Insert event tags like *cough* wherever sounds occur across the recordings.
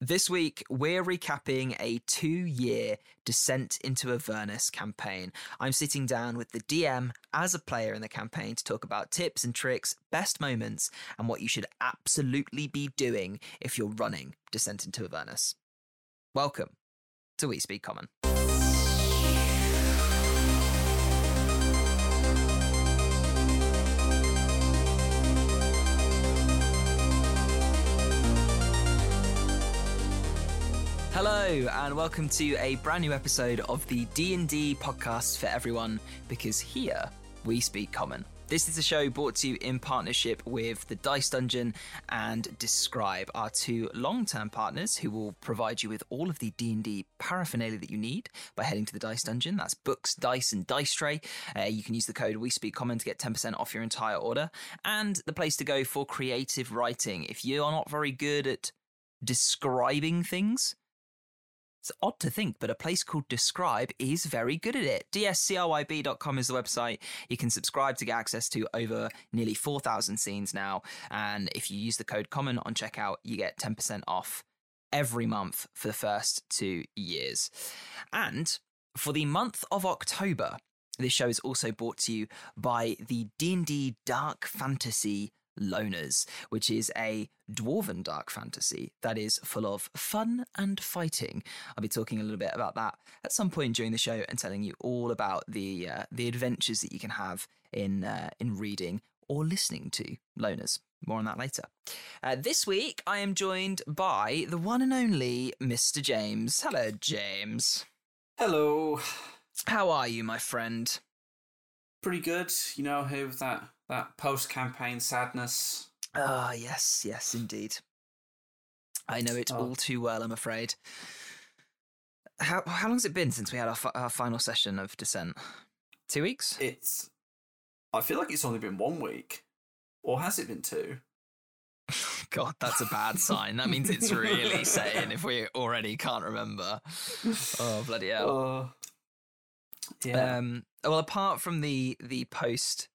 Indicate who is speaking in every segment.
Speaker 1: This week, we're recapping a two year Descent into Avernus campaign. I'm sitting down with the DM as a player in the campaign to talk about tips and tricks, best moments, and what you should absolutely be doing if you're running Descent into Avernus. Welcome to We Speak Common. Hello and welcome to a brand new episode of the D&D podcast for everyone because here we speak common. This is a show brought to you in partnership with the Dice Dungeon and dScryb, our two long-term partners who will provide you with all of the D&D paraphernalia that you need by heading to the Dice Dungeon. That's books, dice, and dice tray. Uh, you can use the code We Speak Common to get 10% off your entire order. And the place to go for creative writing. If you are not very good at describing things, it's odd to think, but a place called dScryb is very good at it. dscryb.com is the website. You can subscribe to get access to over nearly 4,000 scenes now. And if you use the code COMMON on checkout, you get 10% off every month for the first two years. And for the month of October, this show is also brought to you by the D&D Dark Fantasy Loners, which is a dwarven dark fantasy that is full of fun and fighting. I'll be talking a little bit about that at some point during the show and telling you all about the uh, the adventures that you can have in uh, in reading or listening to Loners. More on that later. Uh, this week, I am joined by the one and only Mr. James. Hello, James.
Speaker 2: Hello.
Speaker 1: How are you, my friend?
Speaker 2: Pretty good. You know, here with that that post campaign sadness.
Speaker 1: Ah, yes, yes, indeed. I know it
Speaker 2: Oh.
Speaker 1: all too well. I'm afraid. How how long's it been since we had our, fi- our final session of Descent? Two weeks.
Speaker 2: It's. I feel like it's only been one week, or has it been two? *laughs*
Speaker 1: God, that's a bad sign. That means it's really *laughs* saying if we already can't remember. Oh bloody hell.
Speaker 2: Oh. yeah.
Speaker 1: Um, well, apart from the the post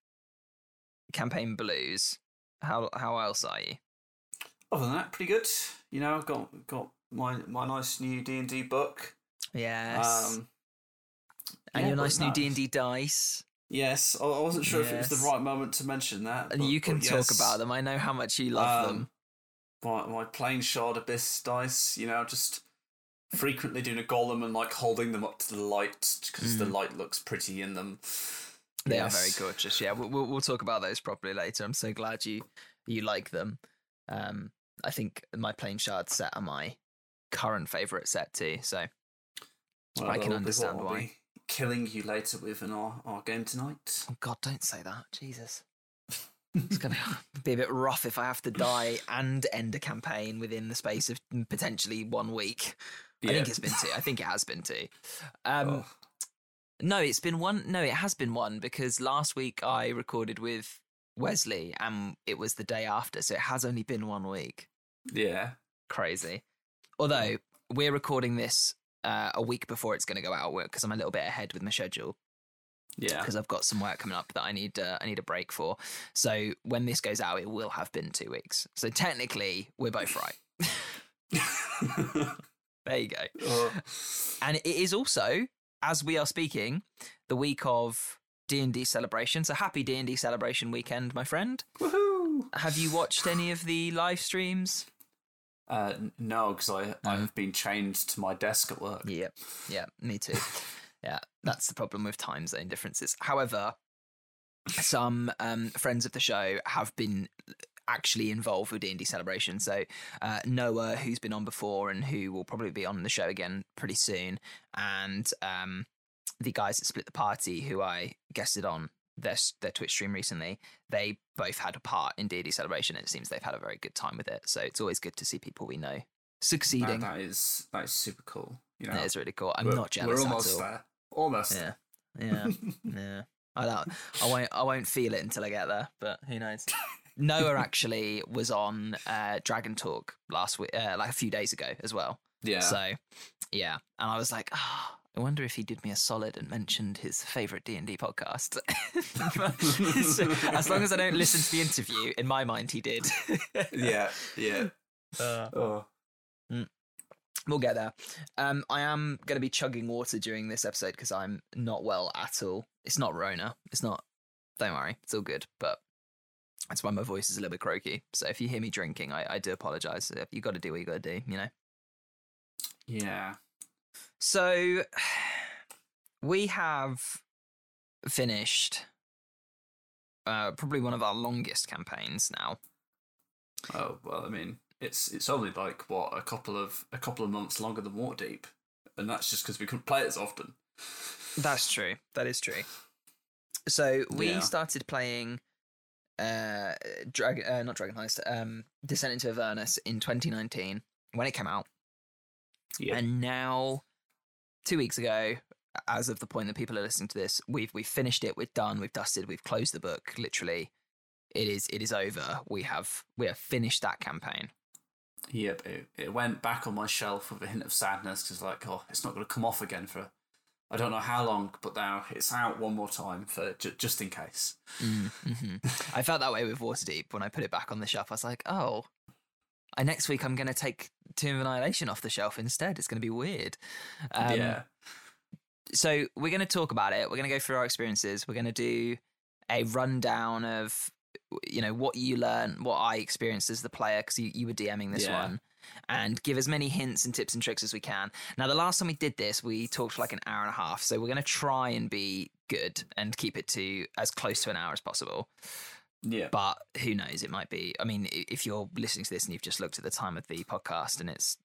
Speaker 1: campaign blues, how how else are you?
Speaker 2: Other than that, pretty good. You know, got got my my nice new D and D book.
Speaker 1: Yes,
Speaker 2: Um,
Speaker 1: and
Speaker 2: yeah,
Speaker 1: your nice new. D and D dice,
Speaker 2: yes, I wasn't sure if it was the right moment to mention that.
Speaker 1: and
Speaker 2: but-
Speaker 1: you can talk
Speaker 2: yes.
Speaker 1: about them. I know how much you love them.
Speaker 2: Um, My my plain shard abyss dice. You know, just frequently doing a golem and like holding them up to the light because the
Speaker 1: Mm.
Speaker 2: light looks pretty in them.
Speaker 1: They are very gorgeous. Yeah, we'll, we'll talk about those properly later. I'm so glad you you like them. Um, I think my plain shard set are my current favorite set too. So
Speaker 2: Well,
Speaker 1: I can understand why.
Speaker 2: Killing you later with in our, our game tonight.
Speaker 1: oh God, don't say that. Jesus, it's gonna *laughs* be a bit rough if I have to die and end a campaign within the space of potentially one week. Yeah. I think it's been two. I think it has been two. *laughs* Um,
Speaker 2: Oh,
Speaker 1: No, it's been one. No, it has been one because last week I recorded with Wesley and it was the day after, so it has only been one week.
Speaker 2: yeah.
Speaker 1: Crazy. Although we're recording this uh, a week before it's going to go out because I'm a little bit ahead with my schedule
Speaker 2: Yeah.
Speaker 1: because I've got some work coming up that I need uh, I need a break for. So when this goes out, it will have been two weeks. So technically, we're both right. *laughs* *laughs* There you go.
Speaker 2: Oh,
Speaker 1: And it is also, as we are speaking, the week of D and D celebration. So happy D and D celebration weekend, my friend.
Speaker 2: woohoo!
Speaker 1: Have you watched any of the live streams?
Speaker 2: Uh, no, because I I have been chained to my desk at work.
Speaker 1: Yeah, yeah, me too. *laughs* yeah, that's the problem with time zone differences. However, some um, friends of the show have been actually involved with D&D celebration. So uh, Noah, who's been on before and who will probably be on the show again pretty soon, and um, the guys that split the party, who I guested on their their Twitch stream recently, they both had a part in D&D celebration. And it seems they've had a very good time with it. So it's always good to see people we know succeeding.
Speaker 2: that is that is super cool. You know,
Speaker 1: That is really cool. I'm not jealous
Speaker 2: We're almost there. Almost.
Speaker 1: Yeah, yeah, *laughs* yeah. I don't. I won't. I won't feel it until I get there. But who knows? *laughs* Noah actually was on uh, Dragon Talk last week, uh, like a few days ago as well.
Speaker 2: Yeah.
Speaker 1: So, yeah, and I was like, oh, I wonder if he did me a solid and mentioned his favorite D and D podcast. So, *laughs* as long as I don't listen to the interview, in my mind, he did. *laughs*
Speaker 2: yeah. Yeah.
Speaker 1: Uh,
Speaker 2: Oh.
Speaker 1: Mm. We'll get there. Um, I am going to be chugging water during this episode because I'm not well at all. It's not Rona. It's not. Don't worry, it's all good. But that's why my voice is a little bit croaky. So if you hear me drinking, I, I do apologize. You got to do what you got to do. You know.
Speaker 2: Yeah.
Speaker 1: So *sighs* we have finished uh, probably one of our longest campaigns now.
Speaker 2: Oh well, I mean, it's it's only like what a couple of a couple of months longer than Waterdeep, and that's just because we couldn't play it as often.
Speaker 1: That's true. That is true. So we
Speaker 2: Yeah.
Speaker 1: started playing uh Dragon uh, not Dragon Heist, um Descent into Avernus in 2019 when it came out.
Speaker 2: Yeah.
Speaker 1: And now 2 weeks ago as of the point that people are listening to this, we've we've finished it, we're done, we've dusted, we've closed the book literally. It is it is over. We have we have finished that campaign.
Speaker 2: Yep, it, it went back on my shelf with a hint of sadness because, like, oh, it's not going to come off again for I don't know how long, but now it's out one more time for ju- just in case.
Speaker 1: hmm I felt that way with Waterdeep when I put it back on the shelf. I was like, oh, I, next week I'm going to take Tomb of Annihilation off the shelf instead. It's going to be weird. Um,
Speaker 2: yeah,
Speaker 1: So we're going to talk about it. We're going to go through our experiences. We're going to do a rundown of, you know, what you learn, what I experienced as the player, because you, you were DMing this
Speaker 2: Yeah.
Speaker 1: one. And give as many hints and tips and tricks as we can. Now, the last time we did this, we talked for like an hour and a half. So we're going to try and be good and keep it to as close to an hour as possible.
Speaker 2: yeah,
Speaker 1: but who knows it might be i mean if you're listening to this and you've just looked at the time of the podcast and it's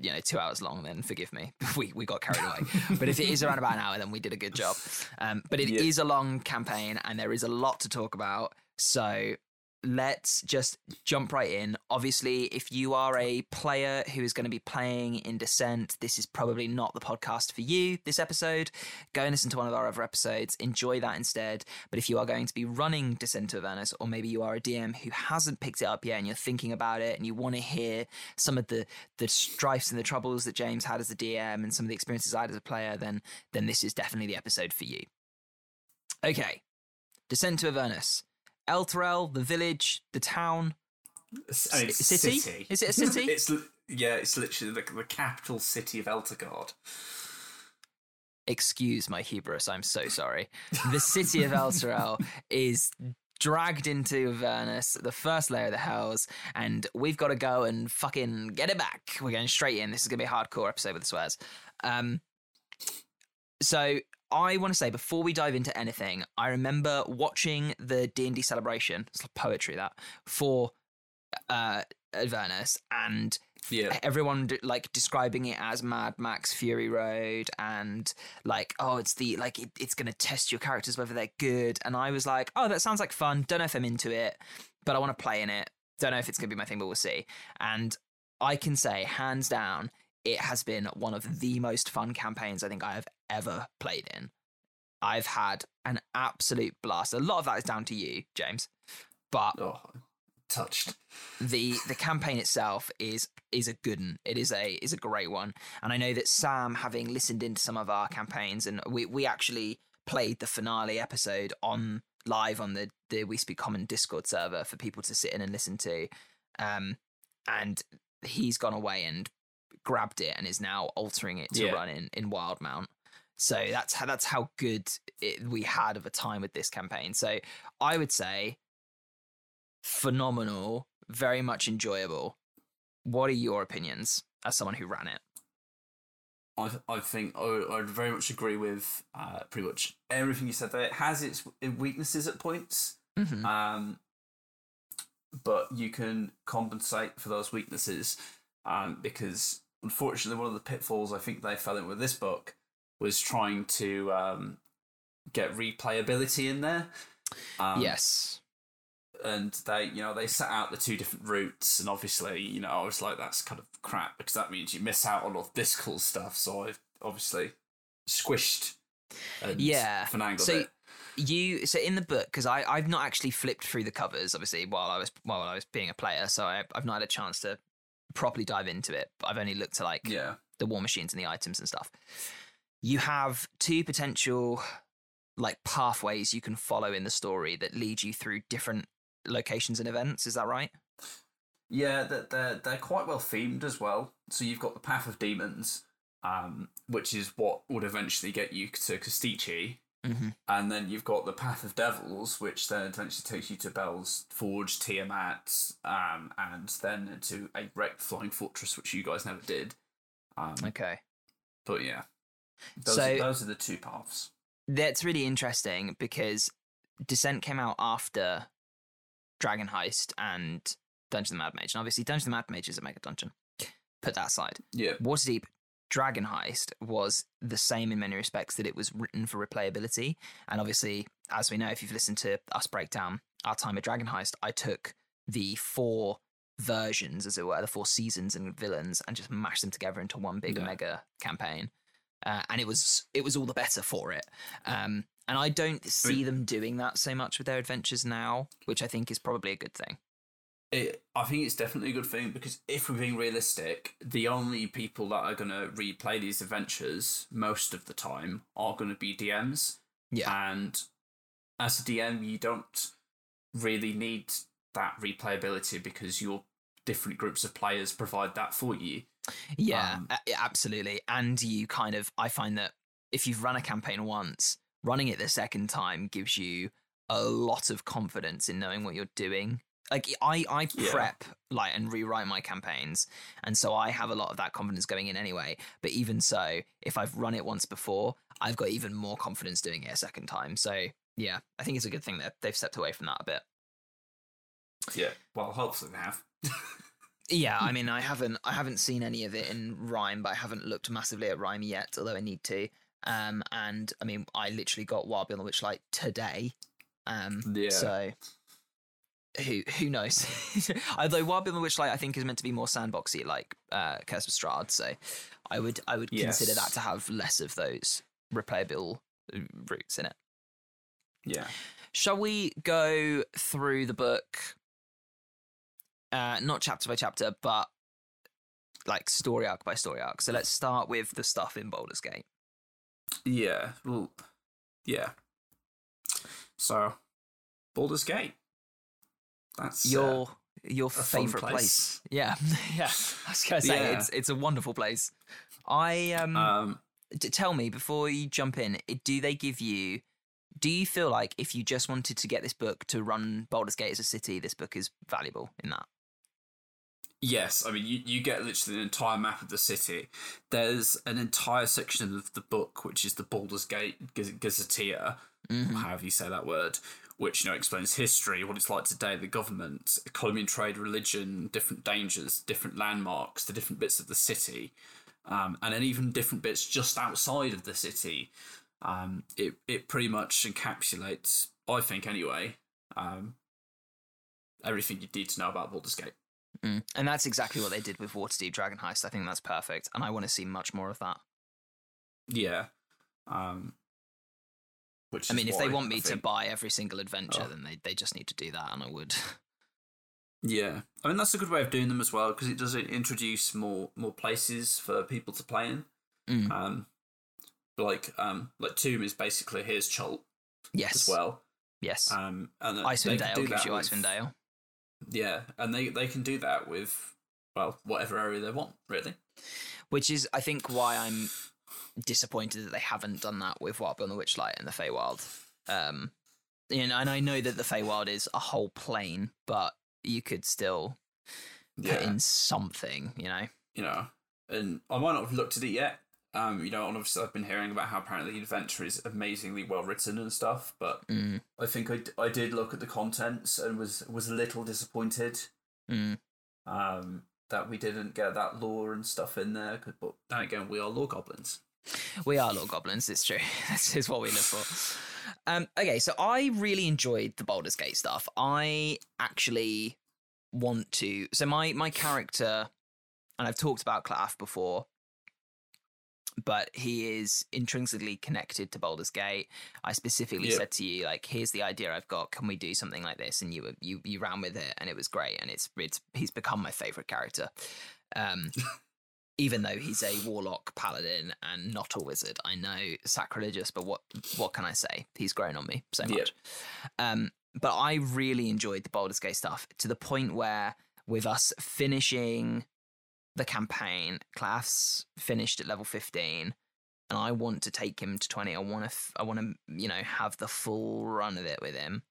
Speaker 1: you know two hours long then forgive me *laughs* we, we got carried away *laughs* but if it is around about an hour then we did a good job um, but it is
Speaker 2: Yeah.
Speaker 1: a long campaign and there is a lot to talk about so let's just jump right in. Obviously, if you are a player who is going to be playing in Descent, this is probably not the podcast for you this episode. Go and listen to one of our other episodes, enjoy that instead. But if you are going to be running Descent to Avernus, or maybe you are a DM who hasn't picked it up yet and you're thinking about it and you want to hear some of the, the strifes and the troubles that James had as a DM and some of the experiences I had as a player, then, then this is definitely the episode for you. Okay, Descent to Avernus. Elturel, the village, the town.
Speaker 2: I mean,
Speaker 1: city?
Speaker 2: city.
Speaker 1: Is it a city? *laughs*
Speaker 2: it's yeah, it's literally the, the capital city of Elturgard.
Speaker 1: Excuse my hubris, I'm so sorry. *laughs* The city of Elturel is dragged into Avernus, the first layer of the Hells, and we've got to go and fucking get it back. We're going straight in. This is going to be a hardcore episode with the swears. Um, so I want to say before we dive into anything, I remember watching the D and D celebration. It's like poetry that for uh, Avernus, and
Speaker 2: Yeah,
Speaker 1: everyone d- like describing it as Mad Max Fury Road and like oh it's the like it, it's going to test your characters whether they're good. And I was like oh that sounds like fun. Don't know if I'm into it but I want to play in it. Don't know if it's going to be my thing but we'll see. And I can say hands down it has been one of the most fun campaigns I think I have ever played in I've had an absolute blast a lot of that is down to you James but
Speaker 2: oh, touched.
Speaker 1: the the campaign itself is is a good one. It is a is a great one, and I know that Sam, having listened into some of our campaigns, and we we actually played the finale episode on live on the the We Speak Common Discord server for people to sit in and listen to, um, and he's gone away and grabbed it and is now altering it to
Speaker 2: Yeah.
Speaker 1: run in in Wildemount. So that's how that's how good it, we had of a time with this campaign. So I would say phenomenal, very much enjoyable. What are your opinions as someone who ran it?
Speaker 2: I I think I I very much agree with uh, pretty much everything you said there. It has its weaknesses at points,
Speaker 1: Mm-hmm.
Speaker 2: um, but you can compensate for those weaknesses um, because unfortunately one of the pitfalls I think they fell in with this book was trying to um, get replayability in there. Um,
Speaker 1: yes.
Speaker 2: and they you know they set out the two different routes and obviously you know i was like that's kind of crap because that means you miss out on all this cool stuff so i've obviously squished and
Speaker 1: Yeah,
Speaker 2: finangled
Speaker 1: so-
Speaker 2: it
Speaker 1: You so in the book because I I've not actually flipped through the covers obviously while I was while I was being a player, so I, I've not had a chance to properly dive into it. But I've only looked at like
Speaker 2: yeah
Speaker 1: the war machines and the items and stuff. You have two potential like pathways you can follow in the story that lead you through different locations and events. Is that right?
Speaker 2: Yeah, they're, they're they're quite well themed as well. So you've got the Path of Demons, um, which is what would eventually get you to Kostchtchie,
Speaker 1: Mm-hmm.
Speaker 2: and then you've got the Path of Devils, which then eventually takes you to Bel's Forge, Tiamat, um, and then to a wrecked flying fortress, which you guys never did. Um,
Speaker 1: Okay.
Speaker 2: but yeah, those,
Speaker 1: So-
Speaker 2: are, those are the two paths.
Speaker 1: That's really interesting because Descent came out after Dragon Heist and Dungeon of the Mad Mage. And obviously, Dungeon of the Mad Mage is a mega dungeon. Put that aside.
Speaker 2: Yeah,
Speaker 1: Waterdeep Dragon Heist was the same in many respects that it was written for replayability. And obviously, as we know, if you've listened to us break down our time at Dragon Heist, I took the four versions, as it were, the four seasons and villains, and just mashed them together into one big
Speaker 2: Yeah.
Speaker 1: mega campaign. Uh, and it was it was all the better for it. Um, and I don't see them doing that so much with their adventures now, which I think is probably a good thing.
Speaker 2: It, I think it's definitely a good thing because if we're being realistic, the only people that are going to replay these adventures most of the time are going to be DMs.
Speaker 1: Yeah.
Speaker 2: And as a DM, you don't really need that replayability because your different groups of players provide that for you.
Speaker 1: Yeah,
Speaker 2: Um,
Speaker 1: yeah, absolutely. And you kind of, I find that if you've run a campaign once, running it the second time gives you a lot of confidence in knowing what you're doing. Like I, I
Speaker 2: Yeah.
Speaker 1: prep like and rewrite my campaigns, and so I have a lot of that confidence going in anyway. But even so, if I've run it once before, I've got even more confidence doing it a second time. So yeah, I think it's a good thing that they've stepped away from that a bit.
Speaker 2: Yeah. Well, hopefully they have. *laughs*
Speaker 1: Yeah, I mean, I haven't, I haven't seen any of it in Rime, but I haven't looked massively at Rime yet, although I need to. Um, and I mean, I literally got Wild Beyond the Witchlight today. Um,
Speaker 2: Yeah.
Speaker 1: so who who knows? *laughs* although Wild Beyond the Witchlight, I think is meant to be more sandboxy, like uh, Curse of Strahd. So I would, I would consider that to have less of those replayable uh, routes in it.
Speaker 2: yeah.
Speaker 1: Shall we go through the book? Uh, not chapter by chapter, but like story arc by story arc. So let's start with the stuff in Baldur's Gate.
Speaker 2: Yeah. Well, yeah. So, Baldur's Gate. That's uh,
Speaker 1: Your your favorite place.
Speaker 2: place. *laughs*
Speaker 1: Yeah, *laughs* yeah. I was gonna say
Speaker 2: Yeah.
Speaker 1: it's it's a wonderful place. I um,
Speaker 2: um
Speaker 1: d- tell me before you jump in. Do they give you? Do you feel like if you just wanted to get this book to run Baldur's Gate as a city, this book is valuable in that?
Speaker 2: Yes, I mean you, you get literally an entire map of the city. There's an entire section of the book which is the Baldur's Gate Gaz- Gazetteer,
Speaker 1: Mhm.
Speaker 2: however you say that word, which you know explains history, what it's like today, the government, economy and trade, religion, different dangers, different landmarks, the different bits of the city, um, and then even different bits just outside of the city. Um, it it pretty much encapsulates, I think anyway, um, everything you need to know about Baldur's Gate.
Speaker 1: Mm. And that's exactly what they did with Waterdeep Dragon Heist. I think that's perfect, and I want to see much more of that.
Speaker 2: Yeah. Um, which
Speaker 1: I mean, if they want me to buy every single adventure,
Speaker 2: Oh.
Speaker 1: then they, they just need to do that, and I would. *laughs*
Speaker 2: yeah, I mean that's a good way of doing them as well because it does introduce more more places for people to play in.
Speaker 1: Mm.
Speaker 2: Um, like um, like Tomb is basically here's Chult
Speaker 1: yes,
Speaker 2: as well.
Speaker 1: yes.
Speaker 2: Um, and
Speaker 1: Icewind Dale gives you
Speaker 2: with-
Speaker 1: Icewind Dale.
Speaker 2: Yeah, and they they can do that with well whatever area they want really.
Speaker 1: which is I think why I'm disappointed that they haven't done that with Wild Beyond the Witchlight and the Feywild. Um, you know, and I know that the Feywild is a whole plane, but you could still put
Speaker 2: Yeah,
Speaker 1: in something, you know.
Speaker 2: you know, and I might not have looked at it yet. Um, you know, and obviously I've been hearing about how apparently the adventure is amazingly well written and stuff, but
Speaker 1: Mm,
Speaker 2: I think I, d- I did look at the contents and was was a little disappointed
Speaker 1: mm.
Speaker 2: um, that we didn't get that lore and stuff in there. But then again, we are lore goblins.
Speaker 1: We are Lord Goblins. It's true. *laughs* This is what we live for. Um, okay, so I really enjoyed the Baldur's Gate stuff. I actually want to. So my my character, and I've talked about Claff before, but he is intrinsically connected to Baldur's Gate. I specifically
Speaker 2: Yeah.
Speaker 1: said to you, like, here's the idea I've got. Can we do something like this? And you were you you ran with it, and it was great. And it's it's he's become my favorite character. Um, *laughs* even though he's a warlock paladin and not a wizard. I know sacrilegious, but what what can I say? He's grown on me so
Speaker 2: Yeah.
Speaker 1: much. Um, but I really enjoyed the Baldur's Gate stuff to the point where with us finishing the campaign. Claff finished at level 15 and I want to take him to 20. I want to I want to, you know, have the full run of it with him.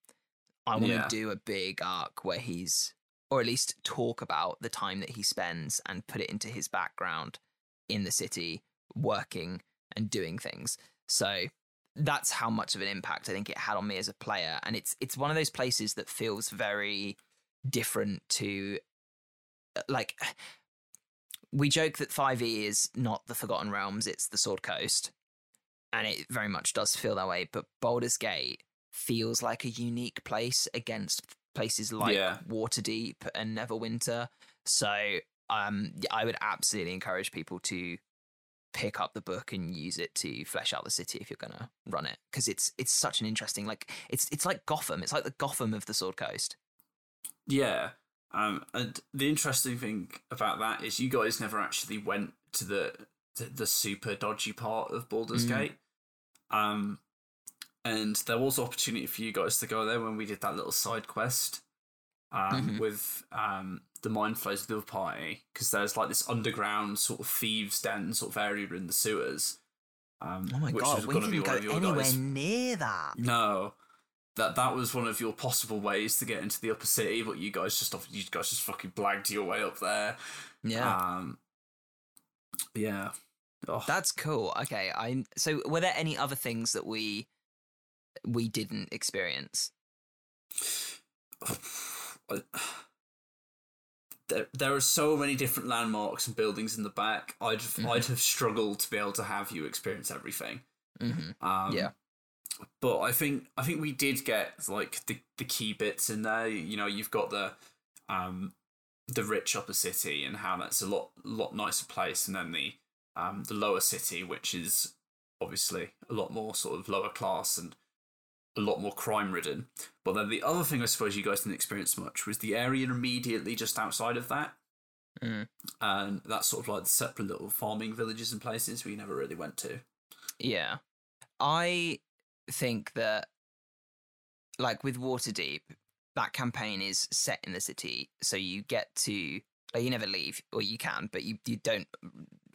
Speaker 1: I want
Speaker 2: Yeah.
Speaker 1: to do a big arc where he's or at least talk about the time that he spends and put it into his background in the city working and doing things. So that's how much of an impact I think it had on me as a player and it's it's one of those places that feels very different to like we joke that 5e is not the forgotten realms it's the sword coast and it very much does feel that way but Baldur's Gate feels like a unique place against places like
Speaker 2: Yeah.
Speaker 1: Waterdeep and Neverwinter so um I would absolutely encourage people to pick up the book and use it to flesh out the city if you're gonna run it because it's it's such an interesting like it's it's like Gotham it's like the Gotham of the Sword Coast
Speaker 2: Yeah. Um, and the interesting thing about that is you guys never actually went to the the, the super dodgy part of Baldur's
Speaker 1: Mm.
Speaker 2: Gate. Um, and there was opportunity for you guys to go there when we did that little side quest um,
Speaker 1: Mhm.
Speaker 2: with um, the Mind Flays of the other party because there's like this underground sort of thieves' den sort of area in the sewers. Um,
Speaker 1: oh my
Speaker 2: which
Speaker 1: god we didn't go
Speaker 2: one of your
Speaker 1: anywhere
Speaker 2: guys'
Speaker 1: near that
Speaker 2: no, that that was one of your possible ways to get into the upper city, but you guys just off- you guys just fucking blagged your way up there.
Speaker 1: yeah
Speaker 2: Um, yeah. Oh,
Speaker 1: That's cool. Okay, I so were there any other things that we we didn't experience? *sighs*
Speaker 2: there, there are so many different landmarks and buildings in the back. I'd
Speaker 1: Mhm.
Speaker 2: I'd have struggled to be able to have you experience everything.
Speaker 1: hmm
Speaker 2: Um,
Speaker 1: Yeah.
Speaker 2: but I think I think we did get like the the key bits in there. You know, you've got the um the rich upper city and how that's a lot lot nicer place, and then the um the lower city, which is obviously a lot more sort of lower class and a lot more crime ridden. But then the other thing I suppose you guys didn't experience much was the area immediately just outside of that.
Speaker 1: Mm.
Speaker 2: And that's sort of like the separate little farming villages and places we never really went to.
Speaker 1: Yeah. I think that like with Waterdeep, that campaign is set in the city, so you get to like, you never leave, or you can, but you you don't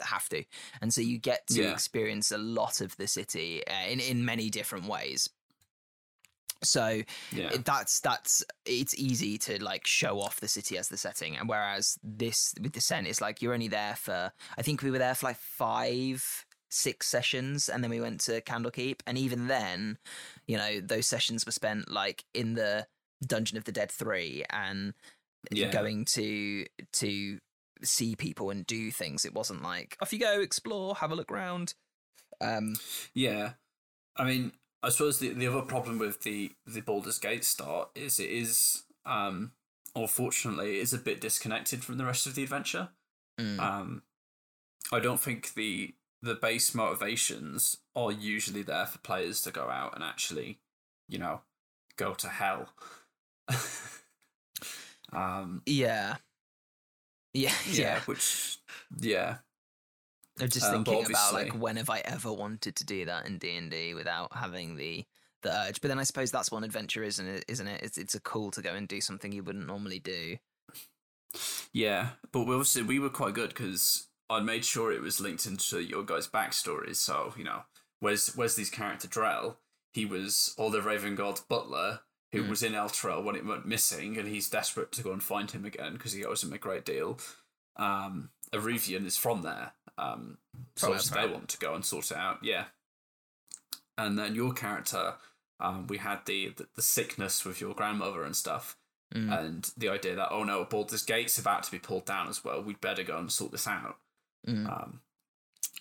Speaker 1: have to, and so you get to
Speaker 2: Yeah.
Speaker 1: experience a lot of the city uh, in in many different ways. So
Speaker 2: Yeah.
Speaker 1: that's that's it's easy to like show off the city as the setting and whereas this with descent is like you're only there for i think we were there for like five six sessions and then we went to candlekeep and even then you know those sessions were spent like in the dungeon of the dead 3 and
Speaker 2: Yeah.
Speaker 1: going to to see people and do things it wasn't like off you go explore have a look round um
Speaker 2: Yeah, I mean, I suppose the, the other problem with the the Baldur's Gate start is it is, um, unfortunately, it is a bit disconnected from the rest of the adventure.
Speaker 1: mm,
Speaker 2: Um, I don't think the the base motivations are usually there for players to go out and actually, you know, go to hell. *laughs* um,
Speaker 1: yeah yeah *laughs*
Speaker 2: yeah,
Speaker 1: yeah
Speaker 2: which yeah,
Speaker 1: I'm just
Speaker 2: Um,
Speaker 1: thinking about like when have I ever wanted to do that in D and D without having the the urge. But then I suppose that's what an adventure is, isn't it? Isn't it? It's it's a cool to go and do something you wouldn't normally do.
Speaker 2: Yeah, but we obviously we were quite good because I made sure it was linked into your guys' backstories. So you know, where's where's Wesley's character Drell, he was all the Raven God's butler who
Speaker 1: Mm.
Speaker 2: was in Elturel when it went missing, and he's desperate to go and find him again because he owes him a great deal. Um, Aruvian is from there, um, so
Speaker 1: Oh,
Speaker 2: they
Speaker 1: right.
Speaker 2: want to go and sort it out. Yeah, and then your character, um, we had the, the the sickness with your grandmother and stuff
Speaker 1: Mm.
Speaker 2: and the idea that oh no, Baldur's Gate's about to be pulled down as well. We'd better go and sort this out.
Speaker 1: Mm.
Speaker 2: Um,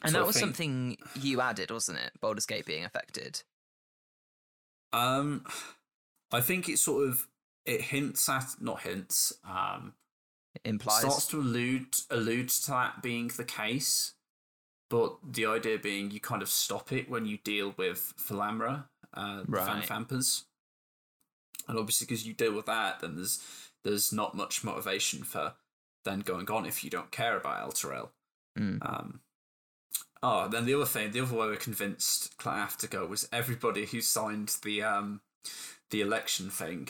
Speaker 1: and that was something you added, wasn't it? Baldur's Gate being affected.
Speaker 2: um, I think it sort of it hints at not hints. Um,
Speaker 1: implies.
Speaker 2: starts to allude allude to that being the case, but the idea being you kind of stop it when you deal with Thalamra, uh, the
Speaker 1: Right.
Speaker 2: Vanthampurs, and obviously because you deal with that, then there's there's not much motivation for then going on if you don't care about Elturel.
Speaker 1: Mm.
Speaker 2: Um, oh, then the other thing, the other way we convinced Claff to go was everybody who signed the um, the election thing.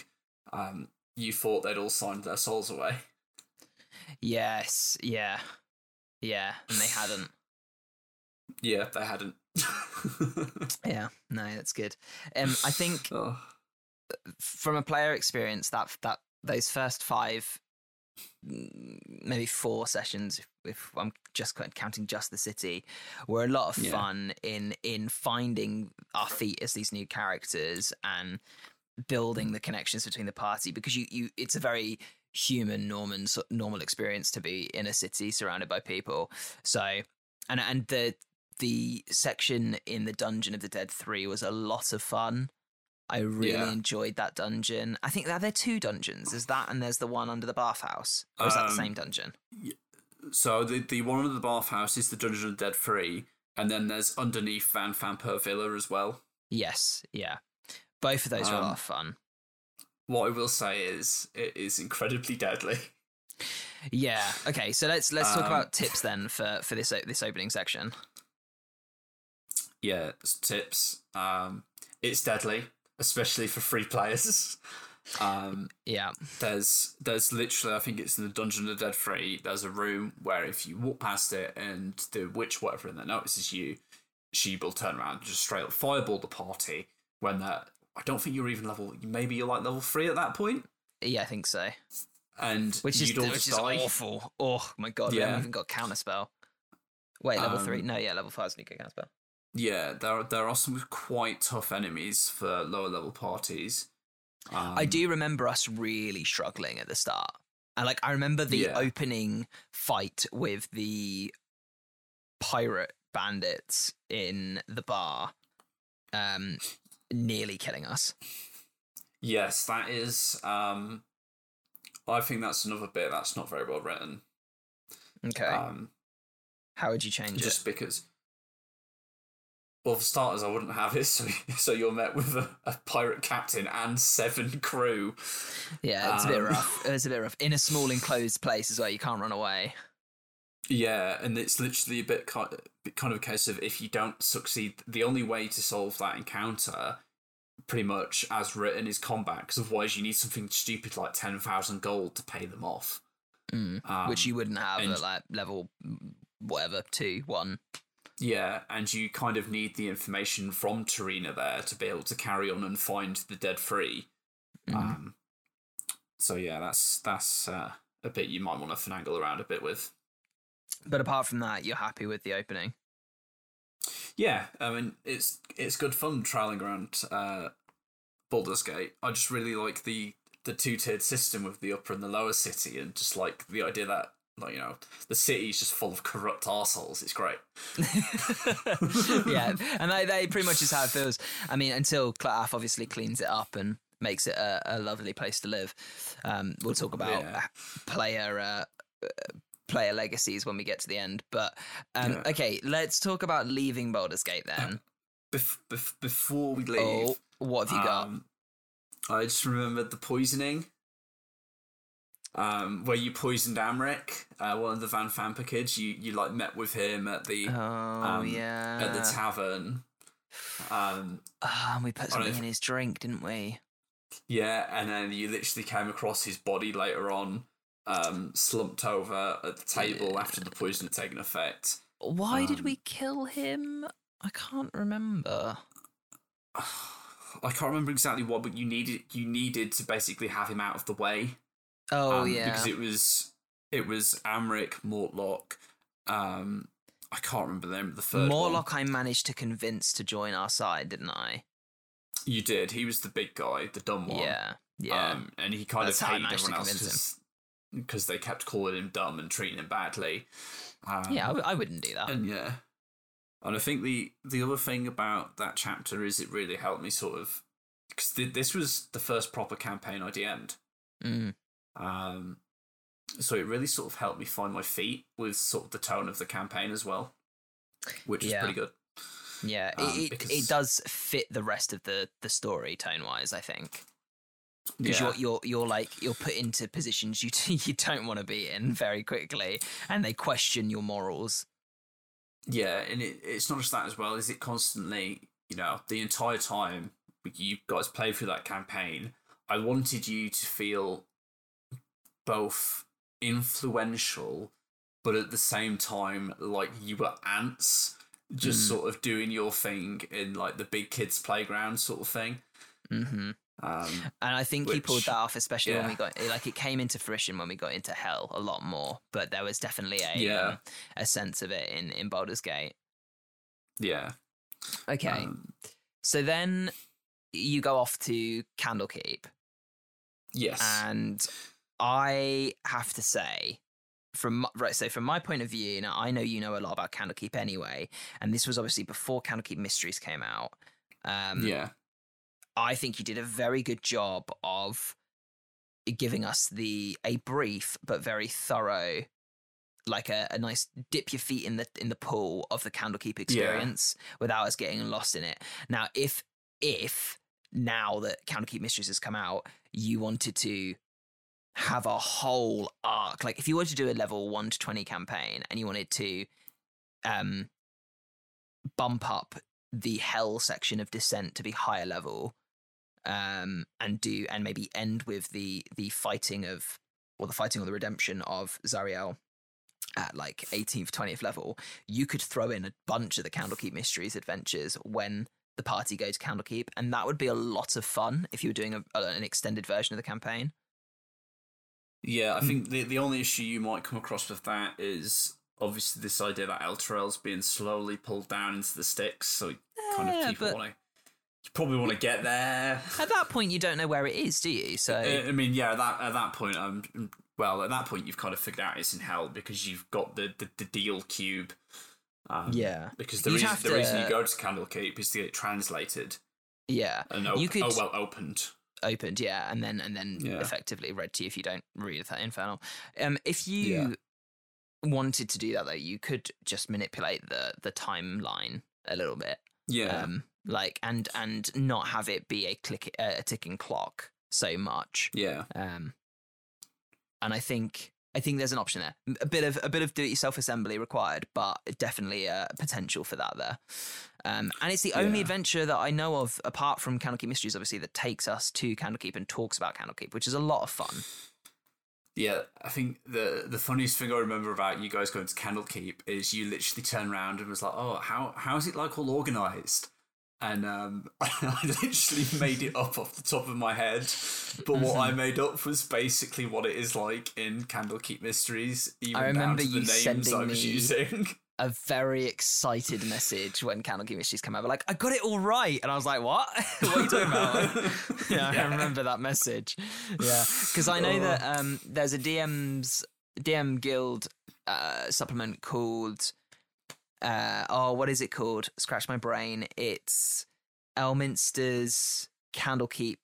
Speaker 2: Um, you thought they'd all signed their souls away.
Speaker 1: Yes, yeah, yeah, and they hadn't. *sighs*
Speaker 2: Yeah, they hadn't. *laughs*
Speaker 1: Yeah, no, that's good. Um, I think *sighs*
Speaker 2: oh.
Speaker 1: from a player experience, that that those first five, maybe four sessions, if, if I'm just counting just the city, were a lot of
Speaker 2: Yeah.
Speaker 1: fun in in finding our feet as these new characters and building the connections between the party because you you it's a very human normal normal experience to be in a city surrounded by people. So and and the the section in the dungeon of the dead 3 was a lot of fun. I really
Speaker 2: Yeah.
Speaker 1: enjoyed that dungeon. I think that there are two dungeons. There's that and there's the one under the bathhouse. Or is that the
Speaker 2: Um,
Speaker 1: same dungeon?
Speaker 2: So the the one under the bathhouse is the Dungeon of the Dead three, and then there's underneath Vanthampur Villa as well.
Speaker 1: yes yeah. Both of those are a
Speaker 2: Um,
Speaker 1: lot of fun
Speaker 2: What I will say is it is incredibly deadly.
Speaker 1: yeah okay so let's let's talk
Speaker 2: Um,
Speaker 1: about tips then for for this this opening section
Speaker 2: Yeah, tips. Um, it's deadly, especially for free players. *laughs* Um,
Speaker 1: yeah
Speaker 2: there's there's literally I think it's in the Dungeon of the Dead Free. There's a room where if you walk past it and the witch whatever in there notices you, she will turn around and just straight up fireball the party. When that I don't think you're even level. Maybe you're like level three at that point,
Speaker 1: yeah i think so
Speaker 2: and
Speaker 1: which is which is
Speaker 2: die.
Speaker 1: awful. Oh my god, we haven't even got counter spell. Wait, level three?
Speaker 2: Um,
Speaker 1: No, yeah, level five is counter spell.
Speaker 2: Yeah, there are, there are some quite tough enemies for lower level parties. Um,
Speaker 1: I do remember us really struggling at the start, and like I remember the
Speaker 2: Yeah.
Speaker 1: opening fight with the pirate bandits in the bar, um, nearly killing us.
Speaker 2: Yes, that is. Um, I think that's another bit that's not very well written.
Speaker 1: Okay,
Speaker 2: Um,
Speaker 1: how would you change it?
Speaker 2: just because. Well, for starters, I wouldn't have it. *laughs* So, so you're met with a, a pirate captain and seven crew.
Speaker 1: Yeah, it's a bit
Speaker 2: um,
Speaker 1: rough. It's a bit rough in a small enclosed place as well. You can't run away.
Speaker 2: Yeah, and it's literally a bit kind kind of a case of if you don't succeed, the only way to solve that encounter, pretty much as written, is combat. Because otherwise, you need something stupid like ten thousand gold to pay them off.
Speaker 1: Mm.
Speaker 2: Um,
Speaker 1: which you wouldn't have
Speaker 2: and-
Speaker 1: at like level mm, whatever two one.
Speaker 2: Yeah, and you kind of need the information from Tarina there to be able to carry on and find the dead free.
Speaker 1: Mhm.
Speaker 2: Um, so yeah, that's that's uh, a bit you might want to finagle around a bit with.
Speaker 1: But apart from that, you're happy with the opening.
Speaker 2: Yeah, I mean it's it's good fun trialing around uh, Baldur's Gate. I just really like the the two tiered system with the upper and the lower city, and just like the idea that like you know the city's just full of corrupt assholes. It's great. *laughs*
Speaker 1: yeah, *laughs* and they, they pretty much is how it feels. I mean, until Claff obviously cleans it up and makes it a, a lovely place to live. Um, we'll talk about
Speaker 2: Yeah.
Speaker 1: player uh, player legacies when we get to the end. But um,
Speaker 2: Yeah.
Speaker 1: okay, let's talk about leaving Baldur's Gate then.
Speaker 2: Bef- bef- before we leave,
Speaker 1: Oh, what have you got?
Speaker 2: Um, I just remembered the poisoning. Um, where you poisoned Amrik, uh, one of the Vanthampur kids. You you like met with him at the
Speaker 1: Oh
Speaker 2: um,
Speaker 1: yeah,
Speaker 2: at the tavern. Um,
Speaker 1: and we put something in his drink, didn't we?
Speaker 2: yeah, and then you literally came across his body later on, um, slumped over at the table after the poison had taken effect.
Speaker 1: Why did
Speaker 2: Um,
Speaker 1: we kill him? I can't remember. *sighs*
Speaker 2: I can't remember exactly what, but you needed you needed to basically have him out of the way.
Speaker 1: Oh
Speaker 2: um,
Speaker 1: yeah,
Speaker 2: because it was it was Amrik, Mortlock. Um, I can't remember the name of the third one.
Speaker 1: Mortlock. I managed to convince to join our side, didn't I?
Speaker 2: You did. He was the big guy, the dumb one.
Speaker 1: Yeah, yeah.
Speaker 2: Um, and he kind
Speaker 1: That's
Speaker 2: of hated everyone else because they kept calling him dumb and treating him badly. Um,
Speaker 1: yeah, I, w- I wouldn't do that.
Speaker 2: and yeah, and I think the the other thing about that chapter is it really helped me sort of because th- this was the first proper campaign I DM'd.
Speaker 1: Mm.
Speaker 2: Um, so it really sort of helped me find my feet with sort of the tone of the campaign as well, which is
Speaker 1: Yeah.
Speaker 2: pretty good.
Speaker 1: Yeah,
Speaker 2: Um,
Speaker 1: it, it, it does fit the rest of the the story tone wise. I think because
Speaker 2: Yeah.
Speaker 1: you're you're you're like you're put into positions you *laughs* you don't want to be in very quickly, and they question your morals.
Speaker 2: Yeah, and it, it's not just that as well. Is it constantly, you know, the entire time you guys played through that campaign, I wanted you to feel both influential, but at the same time, like you were ants, just
Speaker 1: Mm.
Speaker 2: sort of doing your thing in like the big kids' playground sort of thing.
Speaker 1: hmm
Speaker 2: Um,
Speaker 1: And I think he pulled that off, especially when we got like it came into fruition when we got into hell a lot more. But there was definitely a
Speaker 2: Yeah.
Speaker 1: um, a sense of it in in Baldur's Gate.
Speaker 2: yeah.
Speaker 1: Okay,
Speaker 2: Um,
Speaker 1: so then you go off to Candlekeep,
Speaker 2: yes.
Speaker 1: and I have to say. From right, so from my point of view, now I know you know a lot about Candlekeep anyway, and this was obviously before Candlekeep Mysteries came out. Um,
Speaker 2: yeah.
Speaker 1: I think you did a very good job of giving us the a brief but very thorough like a, a nice dip your feet in the in the pool of the candlekeep experience without us getting lost in it. Now if if now that candlekeep mysteries has come out you wanted to have a whole arc like if you were to do a level 1 to 20 campaign and you wanted to um bump up the hell section of descent to be higher level um and do and maybe end with the the fighting of or the fighting or the redemption of Zariel at like 18th 20th level you could throw in a bunch of the candlekeep mysteries adventures when the party go to candlekeep and that would be a lot of fun if you were doing a, an extended version of the campaign
Speaker 2: Yeah, I
Speaker 1: Hmm.
Speaker 2: think the the only issue you might come across with that is obviously this idea that Elturel's being slowly pulled down into the sticks, so you kind
Speaker 1: Yeah,
Speaker 2: of people
Speaker 1: but-
Speaker 2: want to. You probably want to get there.
Speaker 1: at that point you don't know where it is do you so
Speaker 2: I mean, yeah, at that at that point, um, well, at that point, you've kind of figured out it's in hell because you've got the the, the deal cube. Um,
Speaker 1: yeah
Speaker 2: Because the reason the reason you go to Candlekeep is to get it translated
Speaker 1: yeah
Speaker 2: and op-
Speaker 1: You could-
Speaker 2: oh well opened.
Speaker 1: opened, yeah, and then and then
Speaker 2: Yeah.
Speaker 1: effectively read to you if you don't read that infernal. Um, if you
Speaker 2: Yeah.
Speaker 1: wanted to do that though, you could just manipulate the the timeline a little bit,
Speaker 2: Yeah,
Speaker 1: um, like and and not have it be a click uh, a ticking clock so much.
Speaker 2: yeah,
Speaker 1: Um, and I think I think there's an option there. A bit of a bit of do it yourself assembly required, but definitely a potential for that there. Um, and it's the only adventure that I know of, apart from Candlekeep Mysteries, obviously, that takes us to Candlekeep and talks about Candlekeep, which is a lot of fun.
Speaker 2: yeah. I think the the funniest thing I remember about you guys going to Candlekeep is you literally turned around and was like, "Oh, how how is it like all organized?" And um, *laughs* I literally made it up off the top of my head, but what
Speaker 1: Mm-hmm.
Speaker 2: I made up was basically what it is like in Candlekeep Mysteries. Even
Speaker 1: I remember
Speaker 2: down to the
Speaker 1: you
Speaker 2: names
Speaker 1: sending
Speaker 2: I was
Speaker 1: me-
Speaker 2: using.
Speaker 1: A very excited message when Candlekeep Mysteries came out. We're like, I got it all right. And I was like, what? *laughs* what are you talking about? *laughs* yeah, I remember that message. Yeah, because I know
Speaker 2: Oh.
Speaker 1: that um, there's a DM's DM Guild uh, supplement called uh, oh, what is it called? Scratch my brain. It's Elminster's Candlekeep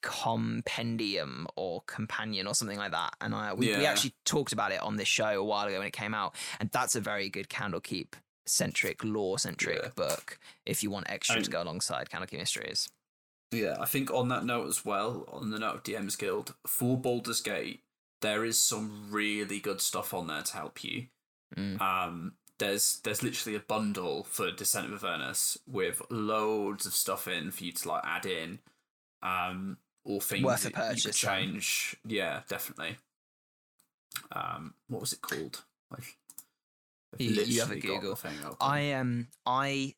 Speaker 1: compendium or companion or something like that and I, we, we actually talked about it on this show a while ago when it came out and that's a very good candlekeep centric lore centric
Speaker 2: Yeah.
Speaker 1: book if you want extra to go alongside candlekeep mysteries
Speaker 2: Yeah, I think on that note as well, on the note of DM's Guild, for Baldur's Gate, there is some really good stuff on there to help you.
Speaker 1: Mm.
Speaker 2: Um, there's there's literally a bundle for Descent of Avernus with loads of stuff in for you to like add in, um, or things
Speaker 1: Worth a
Speaker 2: that you could
Speaker 1: purchase, then.
Speaker 2: change. Yeah, definitely. Um, what was it called? I've
Speaker 1: You- you have a
Speaker 2: literally got the
Speaker 1: Google.
Speaker 2: thing.
Speaker 1: I um I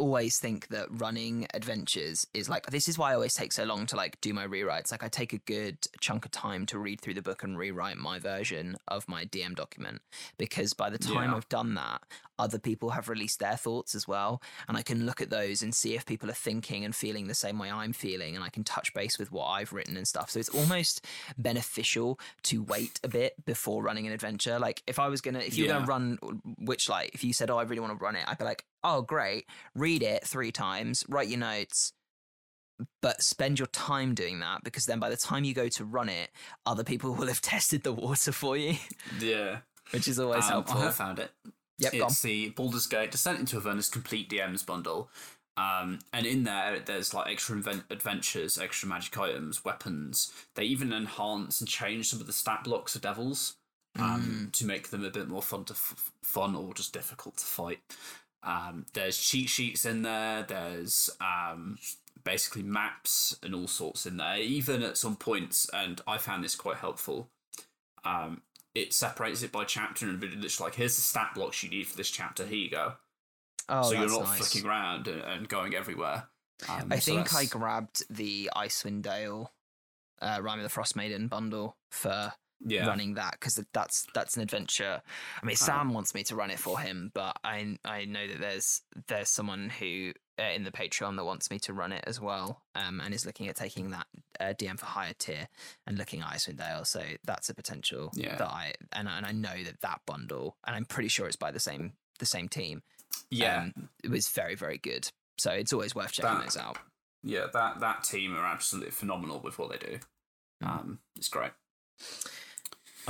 Speaker 1: always think that running adventures is like this is why I always take so long to like do my rewrites. Like I take a good chunk of time to read through the book and rewrite my version of my DM document because by the time
Speaker 2: Yeah.
Speaker 1: I've done that, other people have released their thoughts as well, and I can look at those and see if people are thinking and feeling the same way I'm feeling, and I can touch base with what I've written and stuff. So it's almost beneficial to wait a bit before running an adventure. Like if I was gonna, if you were
Speaker 2: Yeah.
Speaker 1: gonna run Witchlight, if you said, "Oh, I really want to run it," I'd be like, "Oh, great, read it three times, write your notes." But spend your time doing that because then by the time you go to run it, other people *laughs* will have tested the water for you,
Speaker 2: yeah.
Speaker 1: which is always
Speaker 2: Um,
Speaker 1: helpful.
Speaker 2: I have found it.
Speaker 1: Yep,
Speaker 2: it's the Baldur's Gate Descent into Avernus Complete DMs bundle. Um, and in there, there's like extra invent- adventures, extra magic items, weapons. They even enhance and change some of the stat blocks of devils um,
Speaker 1: Mm.
Speaker 2: to make them a bit more fun to f- fun or just difficult to fight. Um, there's cheat sheets in there. There's um, basically maps and all sorts in there. Even at some points, and I found this quite helpful. um, it separates it by chapter and it's like here's the stat blocks you need for this chapter. Here you go.
Speaker 1: Oh,
Speaker 2: so you're not
Speaker 1: nice.
Speaker 2: flicking around and, and going everywhere. Um,
Speaker 1: I
Speaker 2: so
Speaker 1: think I grabbed the Icewind Dale, uh, Rime of the Frost Maiden bundle for
Speaker 2: yeah.
Speaker 1: running that because that's that's an adventure. I mean, Sam wants me to run it for him, but I I know that there's there's someone who uh, in the Patreon that wants me to run it as well, um, and is looking at taking that uh, DM for higher tier and looking at Icewind Dale. So that's a potential
Speaker 2: Yeah.
Speaker 1: that I and I- and I know that that bundle, and I'm pretty sure it's by the same the same team.
Speaker 2: Yeah,
Speaker 1: um, it was very very good. So it's always worth checking
Speaker 2: That-
Speaker 1: those out.
Speaker 2: yeah. That that team are absolutely phenomenal with what they do.
Speaker 1: Mm.
Speaker 2: Um, it's great.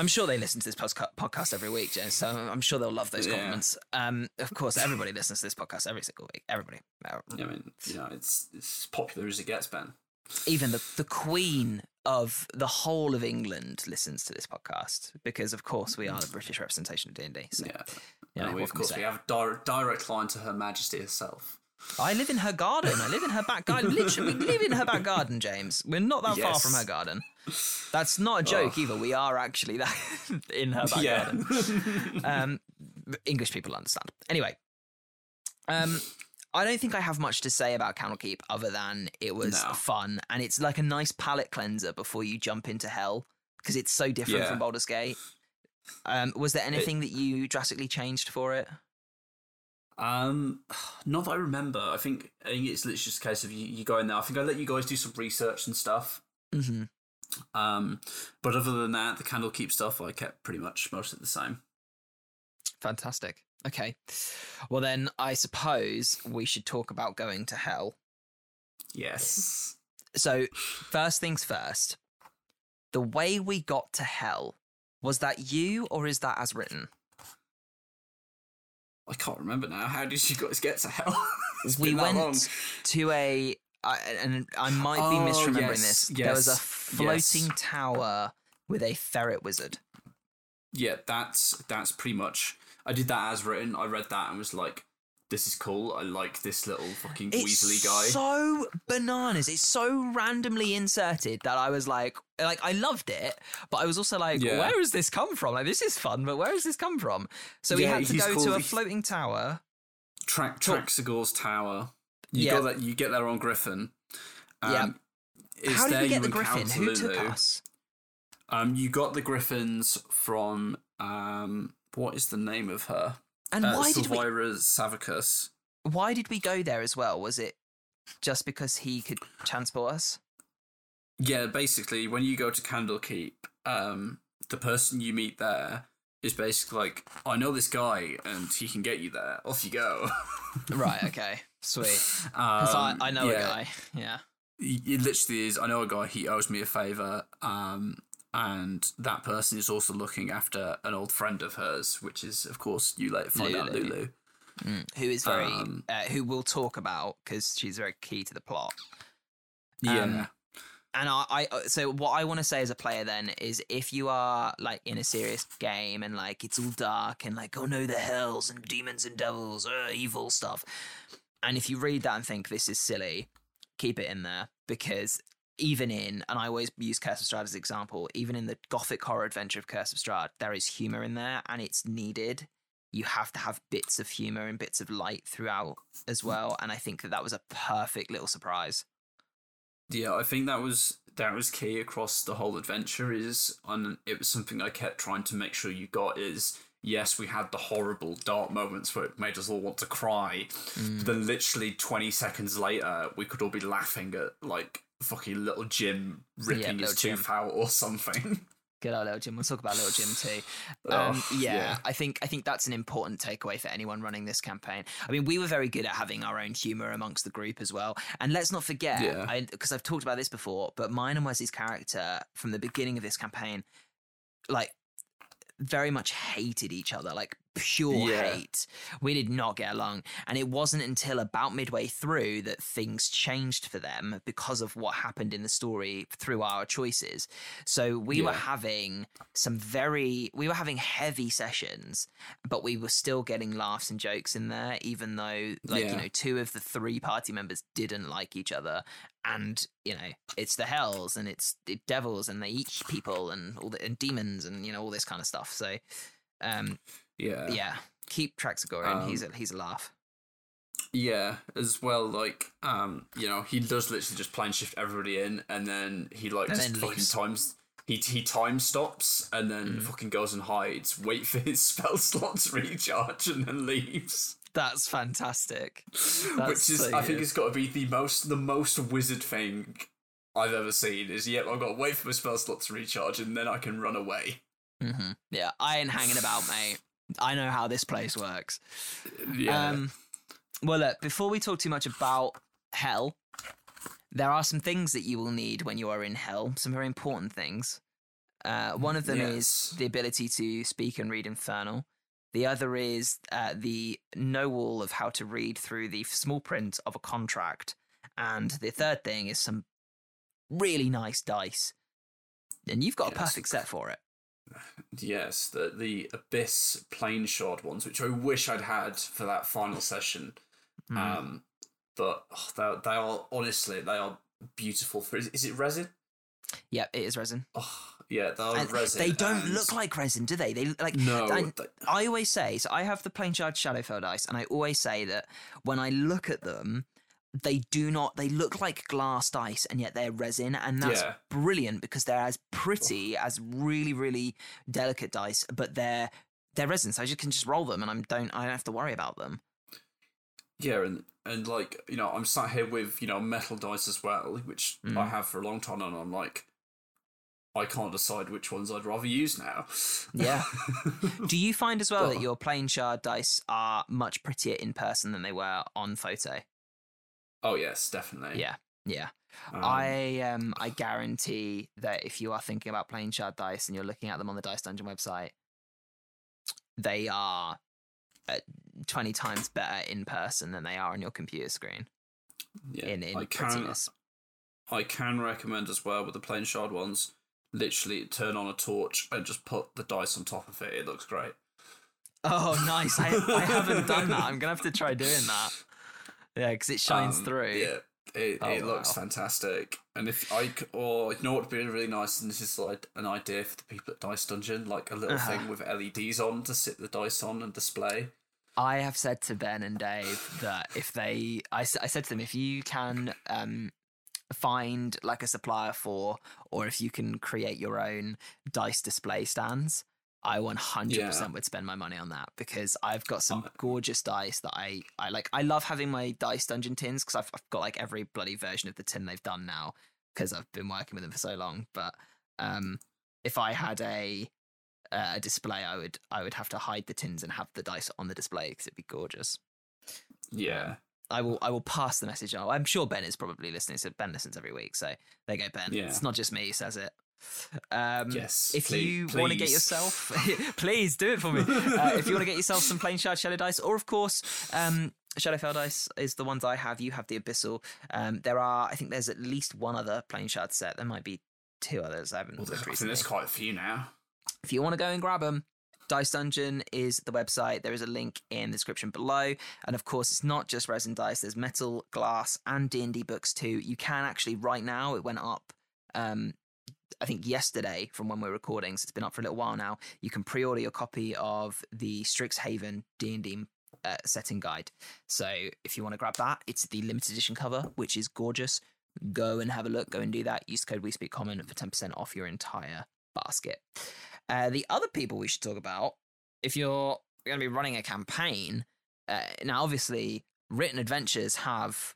Speaker 1: I'm sure they listen to this podcast every week, James. So I'm sure they'll love those
Speaker 2: Yeah.
Speaker 1: compliments. Um, of course, everybody listens to this podcast every single week. Everybody, Uh,
Speaker 2: I mean, you know, it's it's as popular as it gets, Ben.
Speaker 1: even the the Queen of the whole of England listens to this podcast because, of course, we are the British representation of D and D. So
Speaker 2: Yeah.
Speaker 1: you know,
Speaker 2: we, of
Speaker 1: can we
Speaker 2: course, we have a direct, direct line to Her Majesty herself.
Speaker 1: I live in her garden. I live in her back garden. Literally, we live in her back garden, James. We're not that far from her garden. That's not a joke either. We are actually that *laughs* in her back
Speaker 2: yeah.
Speaker 1: garden. um, English people understand. Anyway, um, I don't think I have much to say about Candlekeep other than it was
Speaker 2: No.
Speaker 1: fun and it's like a nice palate cleanser before you jump into hell because it's so different
Speaker 2: Yeah.
Speaker 1: from Baldur's Gate. Um, was there anything that you drastically changed for it?
Speaker 2: Um, not that I remember. I think I think it's literally just a case of you, you go in there. I think I let you guys do some research and stuff.
Speaker 1: Mm-hmm.
Speaker 2: Um, but other than that, the Candlekeep stuff I kept pretty much most of the same.
Speaker 1: Fantastic. Okay. Well, then I suppose we should talk about going to hell.
Speaker 2: Yes.
Speaker 1: So, first things first, the way we got to hell, was that you or is that as written?
Speaker 2: I can't remember now. How did you guys get to hell? *laughs*
Speaker 1: We went to a, I and I might be
Speaker 2: Oh,
Speaker 1: misremembering
Speaker 2: yes,
Speaker 1: this. There was a floating
Speaker 2: yes.
Speaker 1: tower with a ferret wizard.
Speaker 2: Yeah, that's that's pretty much. I did that as written. I read that and was like, "This is cool. I like this little fucking
Speaker 1: It's
Speaker 2: Weasley guy."
Speaker 1: so bananas. It's so randomly inserted that I was like, like I loved it, but I was also like,
Speaker 2: Yeah.
Speaker 1: where has this come from? Like this is fun, but where has this come from? So we
Speaker 2: Yeah,
Speaker 1: had to go
Speaker 2: called-
Speaker 1: to a floating tower.
Speaker 2: Tra-
Speaker 1: Talk-
Speaker 2: Traxigor's Tower. You
Speaker 1: Yeah.
Speaker 2: got that. You get there on Griffin.
Speaker 1: Yeah.
Speaker 2: Um, it's
Speaker 1: How did
Speaker 2: there
Speaker 1: we get
Speaker 2: you
Speaker 1: the griffin? Who took
Speaker 2: Lulu.
Speaker 1: us?
Speaker 2: Um, you got the Griffins from um, what is the name of her?
Speaker 1: And
Speaker 2: uh,
Speaker 1: why did we?
Speaker 2: Savikas.
Speaker 1: Why did we go there as well? Was it just because he could transport us?
Speaker 2: Yeah, basically, when you go to Candlekeep, um, the person you meet there is basically like, I know this guy, and he can get you there. Off you go. *laughs*
Speaker 1: right. Okay. Sweet. *laughs* Because
Speaker 2: um,
Speaker 1: I, I know a guy. Yeah.
Speaker 2: it literally is. I know a guy. He owes me a favor, um, and that person is also looking after an old friend of hers, which is, of course, you later find out
Speaker 1: Lulu.
Speaker 2: Lulu.
Speaker 1: Mm. Who is very?
Speaker 2: Um,
Speaker 1: uh, who we'll talk about because she's very key to the plot.
Speaker 2: Yeah,
Speaker 1: Um, And I, I uh, so what I want to say as a player then is if you are like in a serious game and like it's all dark and like oh no the hells and demons and devils uh, evil stuff, and if you read that and think this is silly, keep it in there because even in and I always use Curse of Strahd as an example, even in the gothic horror adventure of Curse of Strahd, there is humor in there and it's needed. You have to have bits of humor and bits of light throughout as well, and I think that that was a perfect little surprise.
Speaker 2: yeah. I think that was that was key across the whole adventure. Is and it was something I kept trying to make sure you got. Is yes, we had the horrible dark moments where it made us all want to cry.
Speaker 1: Mm.
Speaker 2: But then literally twenty seconds later, we could all be laughing at like fucking little Jim ripping
Speaker 1: little
Speaker 2: his
Speaker 1: Jim.
Speaker 2: tooth out or something. *laughs*
Speaker 1: Good old little Jim. We'll talk about little Jim too. *laughs*
Speaker 2: Oh,
Speaker 1: Um, yeah,
Speaker 2: yeah.
Speaker 1: I think I think that's an important takeaway for anyone running this campaign. I mean, we were very good at having our own humor amongst the group as well. And let's not forget,
Speaker 2: Yeah.
Speaker 1: because I've talked about this before, but mine and Wesley's character from the beginning of this campaign, like, very much hated each other. Like, pure
Speaker 2: Yeah.
Speaker 1: hate. We did not get along. And it wasn't until about midway through that things changed for them because of what happened in the story through our choices. So we were having some very, we were having heavy sessions, but we were still getting laughs and jokes in there, even though, like, you know, two of the three party members didn't like each other. And, you know, it's the hells and it's the devils and they eat people and all the and demons and, you know, all this kind of stuff. So, um,
Speaker 2: Yeah.
Speaker 1: yeah, keep Traxagoran. he's
Speaker 2: Um,
Speaker 1: a he's a laugh.
Speaker 2: Yeah, as well, like, um, you know, he does literally just plane shift everybody in, and then he like
Speaker 1: And
Speaker 2: just fucking
Speaker 1: leaves.
Speaker 2: times. He he time stops and then
Speaker 1: Mm.
Speaker 2: fucking goes and hides, wait for his *laughs* spell slot to recharge, and then leaves.
Speaker 1: That's fantastic.
Speaker 2: Which is,
Speaker 1: so
Speaker 2: I think, it's got to be the most the most wizard thing I've ever seen. Is yep, I've got to wait for my spell slot to recharge, and then I can run away.
Speaker 1: hmm Yeah, I ain't hanging about, mate. I know how this place works.
Speaker 2: Yeah,
Speaker 1: Um, well, look, before we talk too much about hell, there are some things that you will need when you are in hell. Some very important things. Uh, one of them
Speaker 2: Yes.
Speaker 1: is the ability to speak and read Infernal. The other is uh, the know all of how to read through the small print of a contract. And the third thing is some really nice dice. And you've got a perfect set for it.
Speaker 2: Yes, the the abyss plane shard ones, which I wish I'd had for that final session.
Speaker 1: Mm.
Speaker 2: Um, but oh, they they are honestly they are beautiful. For is, is it resin?
Speaker 1: yeah, it is resin.
Speaker 2: Oh yeah, they are resin.
Speaker 1: they don't
Speaker 2: and-
Speaker 1: look like resin, do they? They like
Speaker 2: no.
Speaker 1: and
Speaker 2: they-
Speaker 1: I always say, so I have the plain shard Shadowfell dice, and I always say that when I look at them, they do not, they look like glass dice, and yet they're resin, and that's
Speaker 2: Yeah.
Speaker 1: brilliant because they're as pretty as really, really delicate dice, but they're they're resin, so I just can just roll them, and I'm don't I don't have to worry about them.
Speaker 2: yeah, and and like you know, I'm sat here with you know metal dice as well, which I
Speaker 1: Mm.
Speaker 2: have for a long time, and I'm like, I can't decide which ones I'd rather use now.
Speaker 1: Yeah. *laughs* Do you find as well that your plain shard dice are much prettier in person than they were on photo?
Speaker 2: Oh yes, definitely.
Speaker 1: Yeah, yeah.
Speaker 2: Um,
Speaker 1: I um I *sighs* guarantee that if you are thinking about playing shard dice and you're looking at them on the Dice Dungeon website, they are uh, twenty times better in person than they are on your computer screen
Speaker 2: yeah,
Speaker 1: in in
Speaker 2: I can
Speaker 1: prettiness.
Speaker 2: I can recommend as well with the plain shard ones. Literally turn on a torch and just put the dice on top of it. It looks great.
Speaker 1: Oh, nice! I I haven't done that. I'm gonna have to try doing that. *laughs* Yeah, because it shines
Speaker 2: Um,
Speaker 1: through.
Speaker 2: Yeah, it,
Speaker 1: Oh,
Speaker 2: it looks
Speaker 1: wow.
Speaker 2: fantastic. And if I, c- or you know what would be really nice, and this is like an idea for the people at Dice Dungeon, like a little
Speaker 1: Uh-huh.
Speaker 2: thing with LEDs on to sit the dice on and display.
Speaker 1: I have said to Ben and Dave that if they, I, I said to them, if you can um, find like a supplier for, or if you can create your own dice display stands, I 100%
Speaker 2: Yeah.
Speaker 1: would spend my money on that because I've got some
Speaker 2: Uh,
Speaker 1: gorgeous dice that I, I like. I love having my dice dungeon tins because I've, I've got like every bloody version of the tin they've done now because I've been working with them for so long. But um, if I had a uh, a display, I would I would have to hide the tins and have the dice on the display because it'd be gorgeous.
Speaker 2: Yeah,
Speaker 1: I will I will pass the message on. I'm sure Ben is probably listening. So Ben listens every week. So there you go, Ben.
Speaker 2: Yeah.
Speaker 1: It's not just me who says it. Um,
Speaker 2: yes.
Speaker 1: if
Speaker 2: please-
Speaker 1: you want to get yourself, *laughs* *laughs* please do it for me. Uh, if you want to get yourself some plain shard shadow dice, or of course, um, Shadowfell dice is the ones I have. You have the abyssal. Um, there are, I think, there's at least one other plain shard set. There might be two others. I haven't
Speaker 2: Well,
Speaker 1: looked
Speaker 2: I
Speaker 1: recently.
Speaker 2: there's quite a few now.
Speaker 1: If you want to go and grab them, Dice Dungeon is the website. There is a link in the description below, and of course, it's not just resin dice. There's metal, glass, and D and D books too. You can actually right now. It went up. Um, I think yesterday from when we're recording, so it's been up for a little while now. You can pre-order your copy of the Strixhaven D and D uh, setting guide. So if you want to grab that, it's the limited edition cover, which is gorgeous. Go and have a look. Go and do that. Use code We Speak Common for ten percent off your entire basket. Uh, the other people we should talk about, if you're going to be running a campaign, uh, now obviously written adventures have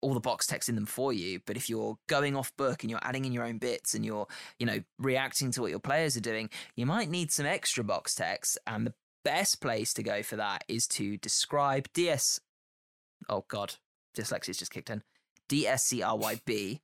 Speaker 1: all the box text in them for you, but if you're going off book and you're adding in your own bits and you're, you know, reacting to what your players are doing, you might need some extra box text. And the best place to go for that is to describe DS. Oh God, dyslexia's just kicked in. DSCRYB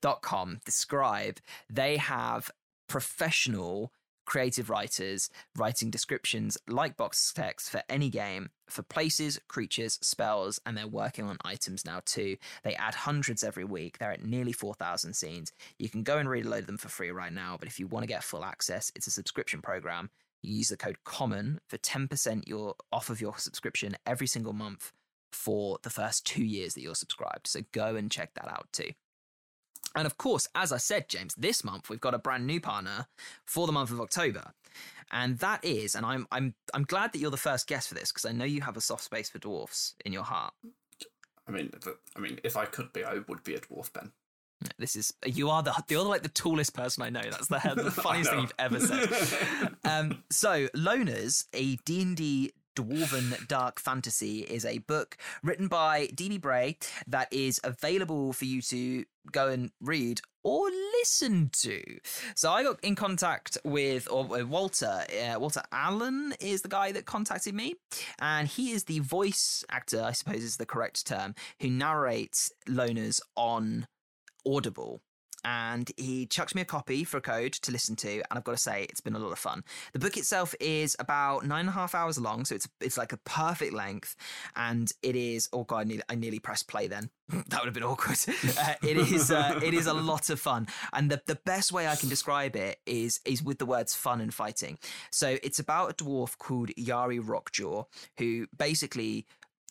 Speaker 1: dot com. Describe. They have professional creative writers writing descriptions like box text for any game for places, creatures, spells, and they're working on items now too. They add hundreds every week. They're at nearly 4,000 scenes. You can go and read a load of them for free right now, but if you want to get full access, it's a subscription program. You use the code COMMON for 10% your, off of your subscription every single month for the first two years that you're subscribed. So go and check that out too. And of course, as I said, James, this month we've got a brand new partner for the month of October. And that is, and I'm I'm I'm glad that you're the first guest for this because I know you have a soft space for dwarfs in your heart.
Speaker 2: I mean, I mean, if I could be, I would be a dwarf, Ben.
Speaker 1: This is you are the you're like the tallest person I know. That's the, the *laughs* funniest thing you've ever said. *laughs* um, so, Loners, a D and D Dwarven Dark Fantasy is a book written by D.B. Bray that is available for you to go and read or listen to. So I got in contact with or Walter. Uh, Walter Allen is the guy that contacted me, and he is the voice actor, I suppose is the correct term, who narrates Loners on Audible and he chucks me a copy for a code to listen to, and I've got to say it's been a lot of fun. The book itself is about nine and a half hours long, so it's it's like a perfect length, and it is. Oh god, I nearly, I nearly pressed play then. *laughs* that would have been awkward. *laughs* Uh, it is uh, it is a lot of fun, and the the best way I can describe it is is with the words fun and fighting. So it's about a dwarf called Yari Rockjaw who basically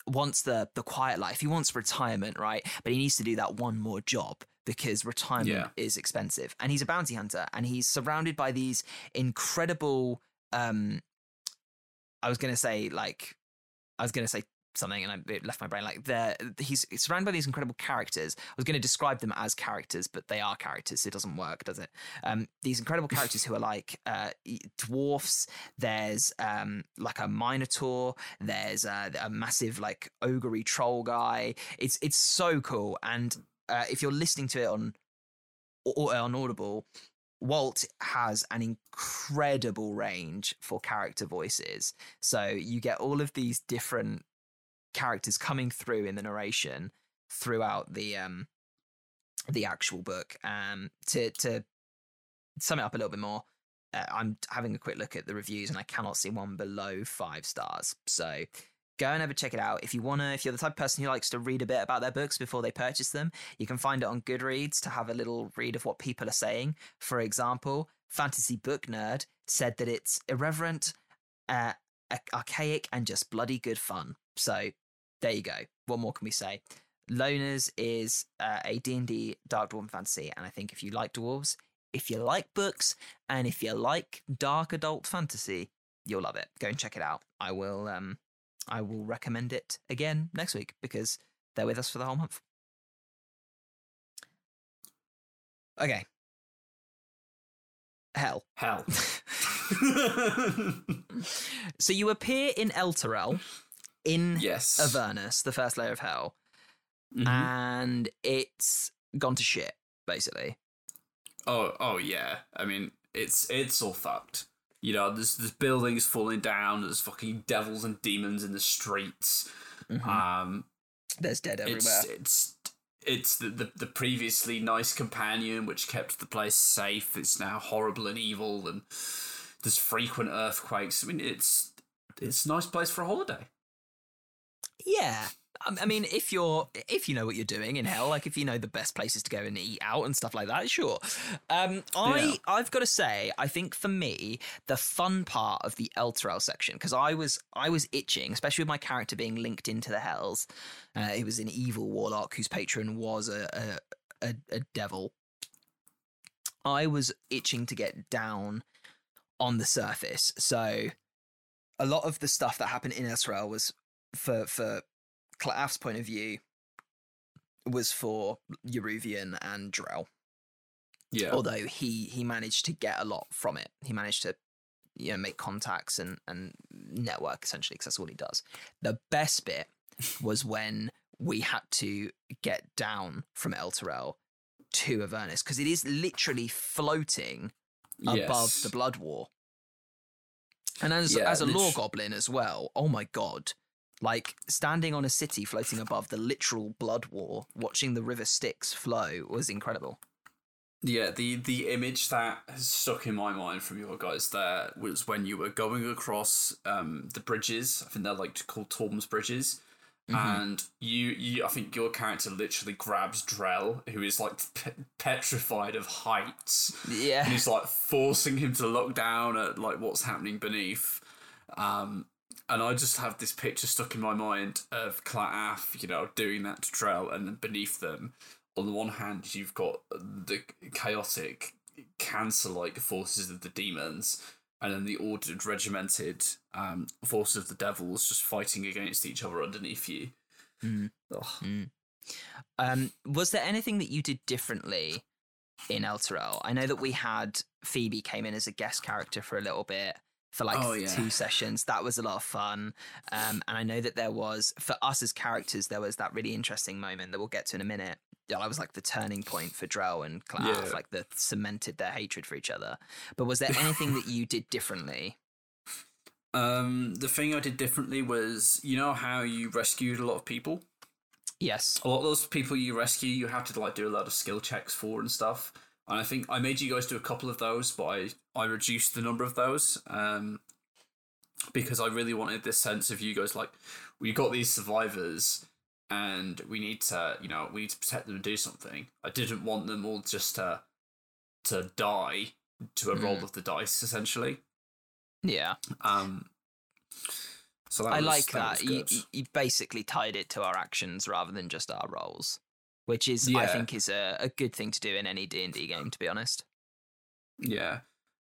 Speaker 1: wants the the quiet life. He wants retirement, right? But he needs to do that one more job because retirement yeah. is expensive. And he's a bounty hunter and he's surrounded by these incredible um I was going to say like I was going to say something and I, it left my brain like there he's, he's surrounded by these incredible characters. I was going to describe them as characters but they are characters. So it doesn't work does it? Um, these incredible *laughs* characters who are like uh, dwarfs. There's um, like a minotaur. There's a, a massive like ogre troll guy. It's it's so cool. And uh, if you're listening to it on on Audible, Walt has an incredible range for character voices. So you get all of these different characters coming through in the narration throughout the um the actual book. Um to to sum it up a little bit more, uh, I'm having a quick look at the reviews and I cannot see one below 5 stars. So go and ever check it out. If you wanna, if you're the type of person who likes to read a bit about their books before they purchase them, you can find it on Goodreads to have a little read of what people are saying. For example, Fantasy Book Nerd said that it's irreverent, uh, archaic, and just bloody good fun. So there you go. What more can we say? Loners is uh, a D&D Dark Dwarven fantasy, and I think if you like dwarves, if you like books, and if you like dark adult fantasy, you'll love it. Go and check it out. I will um I will recommend it again next week because they're with us for the whole month. Okay. Hell.
Speaker 2: Hell. *laughs* *laughs*
Speaker 1: so you appear in Elturel in
Speaker 2: yes.
Speaker 1: Avernus, the first layer of hell, mm-hmm. and it's gone to shit, basically.
Speaker 2: Oh, oh yeah. I mean, it's it's all fucked. You know, there's there's buildings falling down. There's fucking devils and demons in the streets. Mm-hmm. Um,
Speaker 1: there's dead everywhere.
Speaker 2: It's it's, it's the, the, the previously nice companion which kept the place safe. It's now horrible and evil, and there's frequent earthquakes. I mean, it's it's a nice place for a holiday.
Speaker 1: Yeah, I mean, if you're if you know what you're doing in hell, like if you know the best places to go and eat out and stuff like that, sure. Um, I yeah. I've got to say, I think for me, the fun part of the Elturel section because I was I was itching, especially with my character being linked into the hells. Uh, he was an evil warlock whose patron was a, a, a, a devil. I was itching to get down on the surface, so a lot of the stuff that happened in Elturel was for for Claff's point of view was for Yeruvian and Drell.
Speaker 2: Yeah.
Speaker 1: Although he he managed to get a lot from it. He managed to you know make contacts and and network essentially because that's all he does. The best bit was when we had to get down from Elturel to Avernus because it is literally floating yes. above the Blood War. And as yeah, as a lore goblin as well, oh my god, like standing on a city floating above the literal blood war, watching the river Styx flow was incredible.
Speaker 2: Yeah, the the image that has stuck in my mind from your guys there was when you were going across um, the bridges. I think they're like called Torm's bridges,
Speaker 1: Mm-hmm.
Speaker 2: and you, you, I think your character literally grabs Drell, who is like *laughs* pe- petrified of heights,
Speaker 1: Yeah.
Speaker 2: and he's like forcing him to look down at like what's happening beneath. Um, and I just have this picture stuck in my mind of Claff, you know, doing that to Drell, and then beneath them, on the one hand, you've got the chaotic, cancer-like forces of the demons, and then the ordered, regimented um, forces of the devils just fighting against each other underneath you.
Speaker 1: Mm.
Speaker 2: Ugh.
Speaker 1: Um, was there anything that you did differently in Elturel? I know that we had Phoebe came in as a guest character for a little bit for like
Speaker 2: Oh, yeah.
Speaker 1: two sessions. That was a lot of fun. Um, and I know that there was for us as characters, there was that really interesting moment that we'll get to in a minute. That was like the turning point for Drell and Claff,
Speaker 2: Yeah.
Speaker 1: like the cemented their hatred for each other. But was there anything that you did differently?
Speaker 2: Um, the thing I did differently was, you know how you rescued a lot of people.
Speaker 1: Yes.
Speaker 2: a lot of those people you rescue, you have to like do a lot of skill checks for and stuff. And I think I made you guys do a couple of those, but I, I reduced the number of those um, because I really wanted this sense of you guys like we got these survivors and we need to you know we need to protect them and do something. I didn't want them all just to to die to a roll
Speaker 1: Mm.
Speaker 2: of the dice essentially.
Speaker 1: Yeah.
Speaker 2: Um, so that
Speaker 1: I
Speaker 2: was-
Speaker 1: like
Speaker 2: that.
Speaker 1: that.
Speaker 2: was
Speaker 1: You,
Speaker 2: good.
Speaker 1: you- you basically tied it to our actions rather than just our roles, which is I think is a, a good thing to do in any D and D game. To be honest.
Speaker 2: Yeah.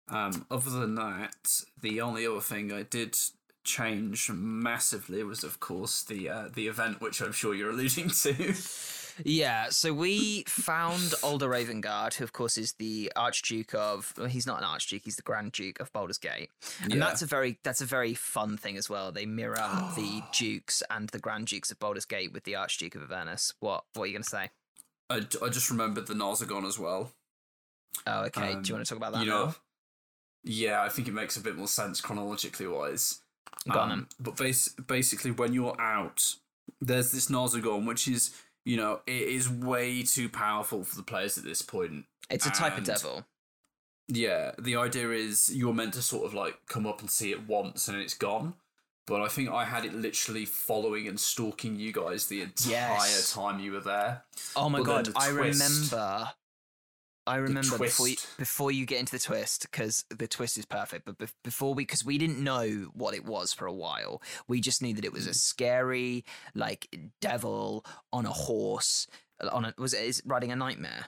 Speaker 2: Um, other than that, the only other thing I did change massively was, of course, the uh, the event which I'm sure you're alluding to. *laughs*
Speaker 1: Yeah, so we found Alder Ravengard, who of course is the Archduke of. Well, he's not an Archduke; he's the Grand Duke of Baldur's Gate, and
Speaker 2: Yeah.
Speaker 1: that's a very that's a very fun thing as well. They mirror *gasps* the Dukes and the Grand Dukes of Baldur's Gate with the Archduke of Avernus. What What are you going to say?
Speaker 2: I, I just remembered the Narzugon as well.
Speaker 1: Oh, okay.
Speaker 2: Um,
Speaker 1: Do you want to talk about that
Speaker 2: you know,
Speaker 1: now?
Speaker 2: yeah, I think it makes a bit more sense chronologically wise.
Speaker 1: Go on.
Speaker 2: Um, but bas- basically, when you're out, there's this Narzugon, which is you know it is way too powerful for the players at this point.
Speaker 1: It's a type of devil.
Speaker 2: Yeah, the idea is you're meant to sort of like come up and see it once and it's gone. But I think I had it literally following and stalking you guys the entire
Speaker 1: Yes.
Speaker 2: time you were there.
Speaker 1: Oh my
Speaker 2: But
Speaker 1: god,
Speaker 2: the
Speaker 1: I remember. I remember before you, before you get into the twist because the twist is perfect. But bef- before we, because we didn't know what it was for a while, we just knew that it was a scary like devil on a horse. On a was it is riding a nightmare?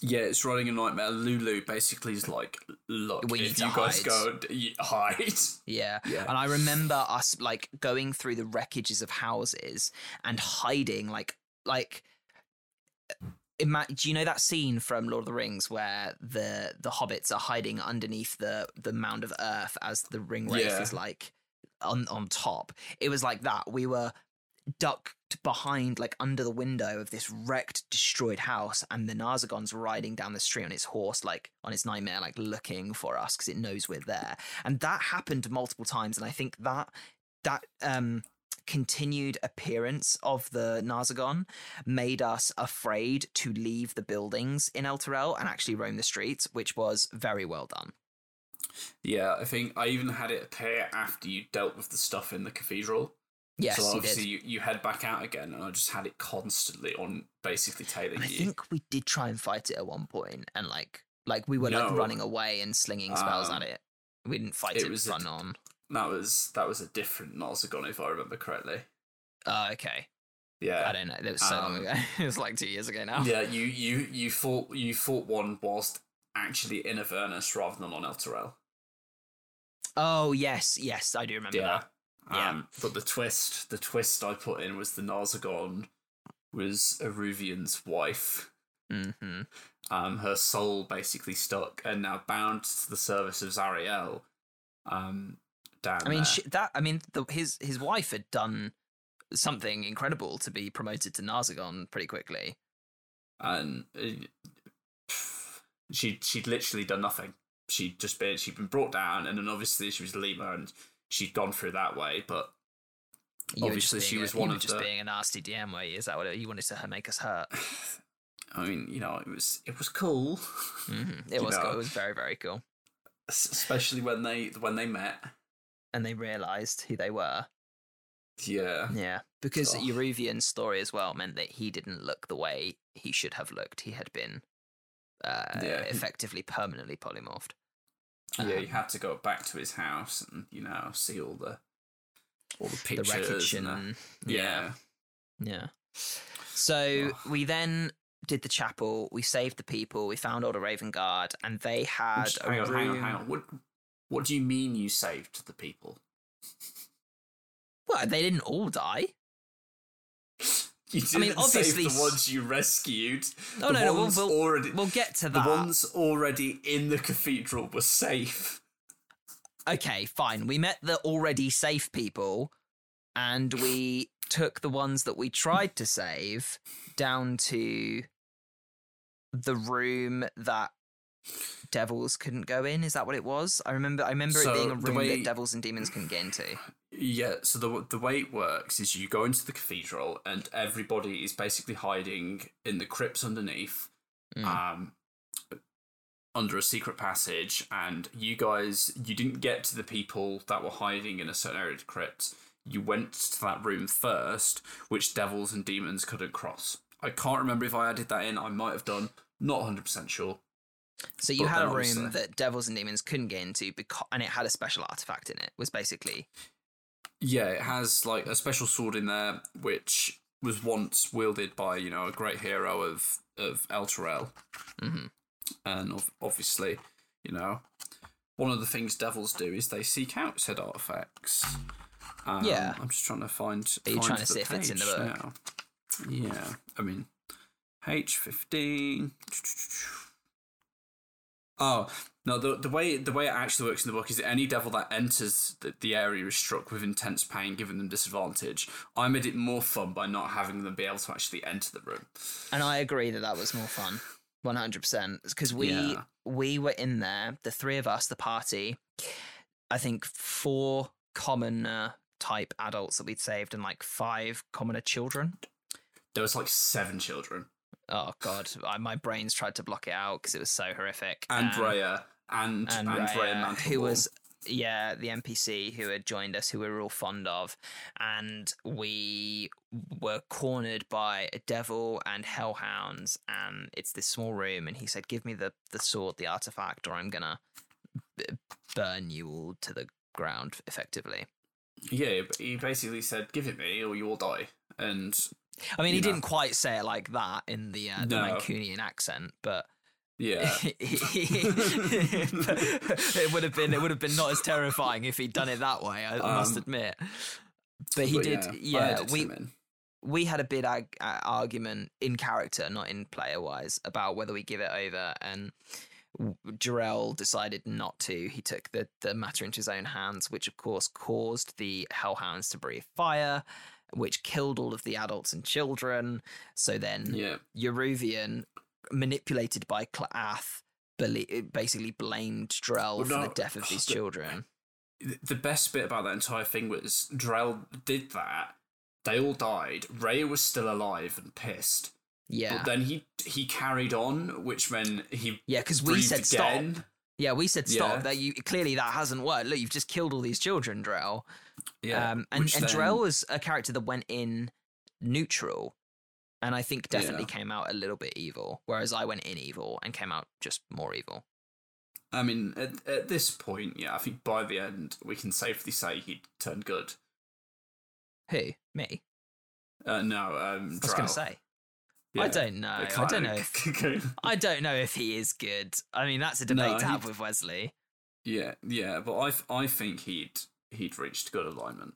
Speaker 2: Yeah, it's riding a nightmare. Lulu basically is like, look,
Speaker 1: We
Speaker 2: if you guys go hide.
Speaker 1: Yeah.
Speaker 2: Yeah.
Speaker 1: And I remember us like going through the wreckages of houses and hiding like like ima- do you know that scene from Lord of the Rings where the the hobbits are hiding underneath the the mound of earth as the ring wraith
Speaker 2: Yeah.
Speaker 1: is like on on top? It was like that. We were ducked behind like under the window of this wrecked destroyed house and the Narzugon's riding down the street on its horse like on its nightmare like looking for us because it knows we're there and that happened multiple times and I think that that um continued appearance of the Narzugon made us afraid to leave the buildings in Elturel and actually roam the streets which was very well done
Speaker 2: Yeah, I think I even had it appear after you dealt with the stuff in the cathedral.
Speaker 1: yes
Speaker 2: so
Speaker 1: you
Speaker 2: obviously
Speaker 1: did
Speaker 2: you, you head back out again, and I just had it constantly on basically tailing
Speaker 1: I
Speaker 2: you.
Speaker 1: think we did try and fight it at one point, and like like we were like running away and slinging spells
Speaker 2: Um,
Speaker 1: at it. We didn't fight
Speaker 2: it
Speaker 1: it,
Speaker 2: was a
Speaker 1: on.
Speaker 2: That was that was a different Narzugon, if I remember correctly.
Speaker 1: Oh, okay.
Speaker 2: Yeah,
Speaker 1: I don't know. It was so long
Speaker 2: Um,
Speaker 1: ago. *laughs* it was like two years ago now.
Speaker 2: yeah. You you you fought you fought one whilst actually in Avernus rather than on Elturel.
Speaker 1: Oh yes, yes, I do remember
Speaker 2: Yeah.
Speaker 1: that. Yeah.
Speaker 2: Um, but the twist, the twist I put in was the Narzugon was Aruvian's wife.
Speaker 1: hmm
Speaker 2: Um, her soul basically stuck and now bound to the service of Zariel. Um, down
Speaker 1: I mean,
Speaker 2: there.
Speaker 1: sh that. I mean, the, his his wife had done something incredible to be promoted to Narzugon pretty quickly.
Speaker 2: and uh, she she'd literally done nothing. She'd just been she'd been brought down, and then obviously she was Lima, and she'd gone through that way. But
Speaker 1: You
Speaker 2: Obviously she
Speaker 1: a-
Speaker 2: was
Speaker 1: you
Speaker 2: one of
Speaker 1: just
Speaker 2: the-
Speaker 1: being a nasty DM. Way is that what it- you wanted to make us hurt? *sighs*
Speaker 2: I mean, you know, it was it was cool,
Speaker 1: Mhm. *laughs* It was
Speaker 2: know.
Speaker 1: cool. It was very very cool.
Speaker 2: Especially when they when they met.
Speaker 1: And they realised who they were.
Speaker 2: Yeah,
Speaker 1: Yeah, because
Speaker 2: Oh.
Speaker 1: Euruvian's story as well meant that he didn't look the way he should have looked. He had been uh,
Speaker 2: Yeah,
Speaker 1: effectively permanently polymorphed.
Speaker 2: yeah.
Speaker 1: Um,
Speaker 2: You had to go back to his house and you know see all the all the
Speaker 1: the
Speaker 2: pictures.
Speaker 1: wreckage
Speaker 2: and the-
Speaker 1: and
Speaker 2: yeah,
Speaker 1: yeah. So
Speaker 2: Ugh.
Speaker 1: we then did the chapel. We saved the people. We found Ulder Ravengard, and they had
Speaker 2: Just-
Speaker 1: a
Speaker 2: hang on,
Speaker 1: room.
Speaker 2: hang on, hang on. What what do you mean you saved the people?
Speaker 1: Well, they didn't all die.
Speaker 2: You didn't
Speaker 1: mean, obviously
Speaker 2: save the ones you rescued.
Speaker 1: No,
Speaker 2: the
Speaker 1: no, no, we'll- we'll-
Speaker 2: already
Speaker 1: We'll get to that.
Speaker 2: the ones already in the cathedral were safe.
Speaker 1: okay, fine. We met the already safe people and we took the ones that we tried to save down to the room that devils couldn't go in. Is that what it was? I remember I remember it being a room
Speaker 2: way-
Speaker 1: that devils and demons couldn't get into.
Speaker 2: Yeah, so the the way it works is you go into the cathedral and everybody is basically hiding in the crypts underneath,
Speaker 1: Mm.
Speaker 2: um, under a secret passage, and you guys you didn't get to the people that were hiding in a certain area of the crypt. You went to that room first, which devils and demons couldn't cross. I can't remember if I added that in. I might have done. Not hundred percent sure.
Speaker 1: So you
Speaker 2: But
Speaker 1: had a room
Speaker 2: obviously-
Speaker 1: that devils and demons couldn't get into because and it had a special artifact in it. Was basically
Speaker 2: Yeah, it has like a special sword in there, which was once wielded by you know a great hero of of Elturel,
Speaker 1: Mhm.
Speaker 2: and ov- obviously, you know, one of the things devils do is they seek out said artifacts. Um,
Speaker 1: Yeah.
Speaker 2: I'm just trying to find.
Speaker 1: Are you
Speaker 2: find
Speaker 1: trying to see if it's in the book?
Speaker 2: now. Yeah, I mean, H fifteen. Oh no! The the way the way it actually works in the book is that any devil that enters the, the area is struck with intense pain, giving them disadvantage. I made it more fun by not having them be able to actually enter the room.
Speaker 1: And I agree that that was more fun. 100% because we
Speaker 2: Yeah.
Speaker 1: we were in there, the three of us, the party. I think four commoner type adults that we'd saved and like five commoner children.
Speaker 2: There was like seven children,
Speaker 1: Oh god, I, my brains tried to block it out because it was so horrific. Um,
Speaker 2: Andrea and
Speaker 1: and
Speaker 2: Andrea
Speaker 1: Rhea, who was yeah the NPC who had joined us, who we were all fond of, and we were cornered by a devil and hellhounds, and it's this small room, and he said, "Give me the the sword, the artifact, or I'm gonna b- burn you all to the ground." Effectively,
Speaker 2: yeah. He basically said, "Give it me, or you will die." And
Speaker 1: I mean, he
Speaker 2: know.
Speaker 1: didn't quite say it like that in the uh, the
Speaker 2: No.
Speaker 1: Mancunian accent, but.
Speaker 2: yeah, *laughs*
Speaker 1: it would have been it would have been not as terrifying if he'd done it that way. I, I must
Speaker 2: Um,
Speaker 1: admit. But he
Speaker 2: But
Speaker 1: did.
Speaker 2: yeah,
Speaker 1: Yeah, we we had a big ag- uh, argument in character, not in player wise, about whether we give it over, and Jarrell decided not to. He took the the matter into his own hands, which of course caused the Hellhounds to breathe fire. Which killed all of the adults and children. So then
Speaker 2: Yeah.
Speaker 1: Euruvian, manipulated by Klaath, basically blamed Drell
Speaker 2: Well,
Speaker 1: for the death of these
Speaker 2: the-
Speaker 1: children.
Speaker 2: the best bit about that entire thing was Drell did that. They all died. Ray was still alive and pissed.
Speaker 1: Yeah,
Speaker 2: But then he he carried on, which meant he
Speaker 1: yeah, because we said stop. Yeah, we said stop.
Speaker 2: Yeah.
Speaker 1: That you clearly that hasn't worked. Look, you've just killed all these children, Drell.
Speaker 2: Yeah,
Speaker 1: um, and and Drell was a character that went in neutral, and I think definitely
Speaker 2: Yeah.
Speaker 1: came out a little bit evil, whereas I went in evil and came out just more evil.
Speaker 2: I mean, at, at this point, yeah, I think by the end we can safely say he turned good.
Speaker 1: Who? Me?
Speaker 2: Uh, no, um,
Speaker 1: I was going to say.
Speaker 2: Yeah.
Speaker 1: I don't know. I don't know. If, *laughs* I don't know if he is good. I mean, that's a debate
Speaker 2: No,
Speaker 1: to have with Wesley.
Speaker 2: yeah, yeah, but I I think he'd he'd reached good alignment.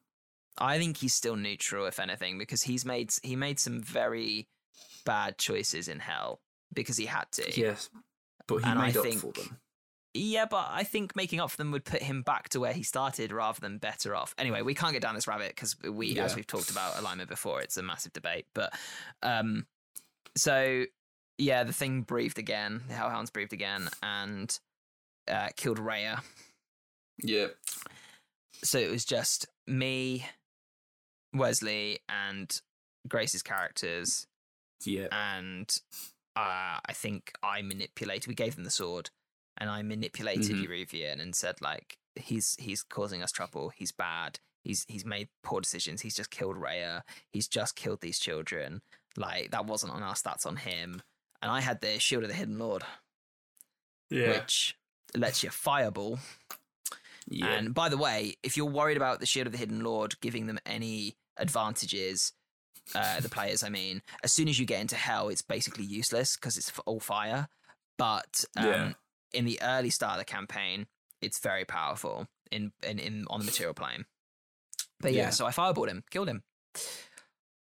Speaker 1: I think he's still neutral, if anything, because he's made he made some very bad choices in Hell because he had to.
Speaker 2: Yes, but he
Speaker 1: And I
Speaker 2: made up
Speaker 1: think-
Speaker 2: for them.
Speaker 1: Yeah, but I think making up for them would put him back to where he started rather than better off. Anyway, we can't get down this rabbit because we, as we've talked about alignment before, it's a massive debate. But um, so yeah, the thing breathed again. The Hellhounds breathed again and uh, killed Raya.
Speaker 2: Yeah,
Speaker 1: So it was just me, Wesley, and Grace's characters,
Speaker 2: yeah.
Speaker 1: and uh, I think I manipulated. We gave them the sword, and I manipulated
Speaker 2: Mhm.
Speaker 1: Eruvian and said like he's he's causing us trouble. He's bad. He's he's made poor decisions. He's just killed Rhea. He's just killed these children. Like that wasn't on us. That's on him. And I had the Shield of the Hidden Lord,
Speaker 2: Yeah.
Speaker 1: which lets you fireball.
Speaker 2: Yeah.
Speaker 1: And by the way, if you're worried about the Shield of the Hidden Lord giving them any advantages, uh, the players, I mean, as soon as you get into Hell, it's basically useless because it's all fire. But um,
Speaker 2: Yeah.
Speaker 1: in the early start of the campaign, it's very powerful in, in, in on the material plane. But yeah,
Speaker 2: Yeah.
Speaker 1: so I fireballed him, killed him.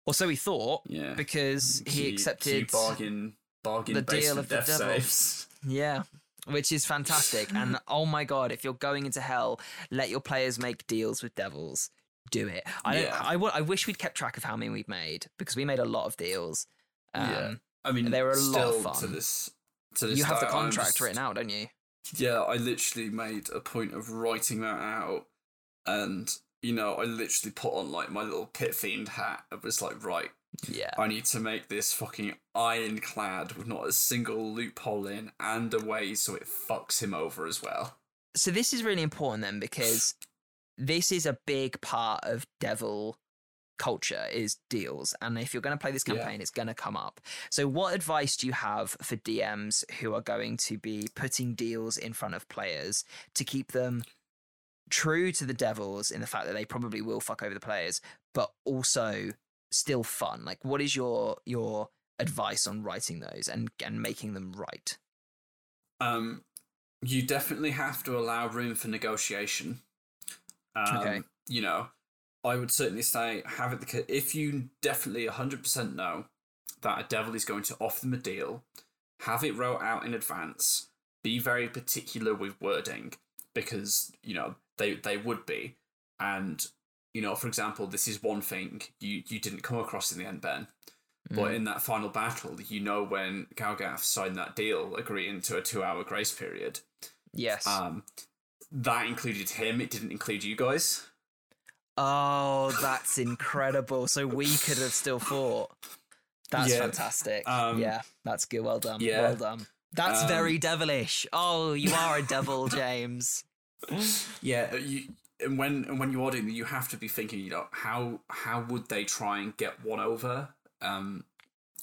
Speaker 1: Or so he thought,
Speaker 2: yeah.
Speaker 1: because
Speaker 2: So
Speaker 1: he accepted
Speaker 2: bargain bargain
Speaker 1: the deal of the
Speaker 2: death
Speaker 1: devil.
Speaker 2: saves.
Speaker 1: Yeah, which is fantastic. and *laughs* oh my god, if you're going into hell, let your players make deals with devils. Do it. I don't.
Speaker 2: Yeah.
Speaker 1: I I wish we'd kept track of how many we've made because we made a lot of deals. Um,
Speaker 2: Yeah. I mean,
Speaker 1: They were a lot of
Speaker 2: still to
Speaker 1: fun.
Speaker 2: this. To this
Speaker 1: You have the contract
Speaker 2: just-
Speaker 1: written out, don't you?
Speaker 2: Yeah, I literally made a point of writing that out, and you know, I literally put on like my little pit fiend hat. I was like, right,
Speaker 1: Yeah.
Speaker 2: I need to make this fucking ironclad with not a single loophole in and a way so it fucks him over as well.
Speaker 1: So this is really important then because this is a big part of devil culture is deals and if you're going to play this
Speaker 2: Yeah.
Speaker 1: campaign it's going to come up so what advice do you have for dms who are going to be putting deals in front of players to keep them true to the devils in the fact that they probably will fuck over the players but also still fun like what is your your advice on writing those and and making them right
Speaker 2: Um, you definitely have to allow room for negotiation. Um,
Speaker 1: Okay.
Speaker 2: You know, I would certainly say have it the if you definitely hundred percent know that a devil is going to offer them a deal, have it wrote out in advance. Be very particular with wording because you know they they would be, and you know, for example, this is one thing you you didn't come across in the end, Ben. But
Speaker 1: Mm.
Speaker 2: in that final battle, you know when Gargauth signed that deal agreeing to a two hour grace period,
Speaker 1: yes
Speaker 2: um, that included him, it didn't include you guys.
Speaker 1: Oh, *laughs* that's incredible. So we could have still fought. That's
Speaker 2: Yeah.
Speaker 1: fantastic.
Speaker 2: Um,
Speaker 1: yeah, that's good. Well done.
Speaker 2: yeah.
Speaker 1: Well done. That's
Speaker 2: Um,
Speaker 1: very devilish. Oh, you are a devil, James. *laughs*
Speaker 2: Yeah, you and when and when you're doing you have to be thinking, you know, how how would they try and get one over, um,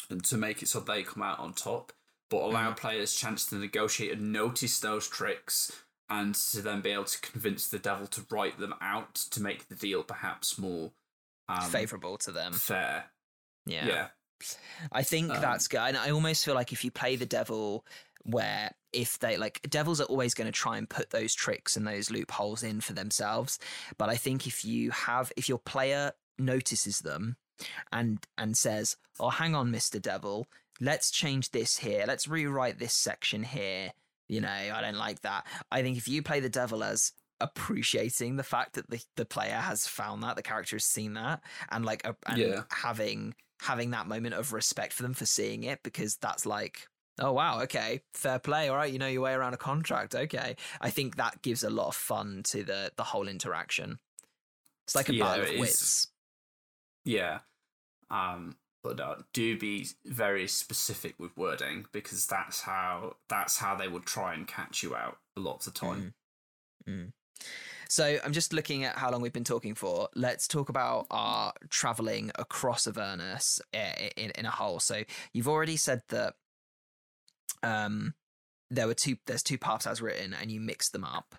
Speaker 2: and to make it so they come out on top, but allow players chance to negotiate and notice those tricks, and to then be able to convince the devil to write them out to make the deal perhaps more um,
Speaker 1: Favorable to them.
Speaker 2: fair.
Speaker 1: Yeah.
Speaker 2: Yeah,
Speaker 1: I think
Speaker 2: Um,
Speaker 1: that's good. And I almost feel like if you play the devil, where if they like devils are always going to try and put those tricks and those loopholes in for themselves. But I think if you have, if your player notices them and and says, "Oh, hang on, Mister Devil, let's change this here. Let's rewrite this section here." You know, I don't like that. I think if you play the devil as appreciating the fact that the, the player has found that the character has seen that and like a, and
Speaker 2: Yeah.
Speaker 1: having having that moment of respect for them for seeing it because that's like oh wow okay fair play all right you know your way around a contract okay i think that gives a lot of fun to the the whole interaction it's like a
Speaker 2: Yeah,
Speaker 1: battle of wits
Speaker 2: yeah. Um, but uh, do be very specific with wording because that's how that's how they would try and catch you out a lot of the time.
Speaker 1: Mm. So I'm just looking at how long we've been talking for. Let's talk about our traveling across Avernus i- in, in a whole. So you've already said that um, there were two. There's two paths as written, and you mix them up.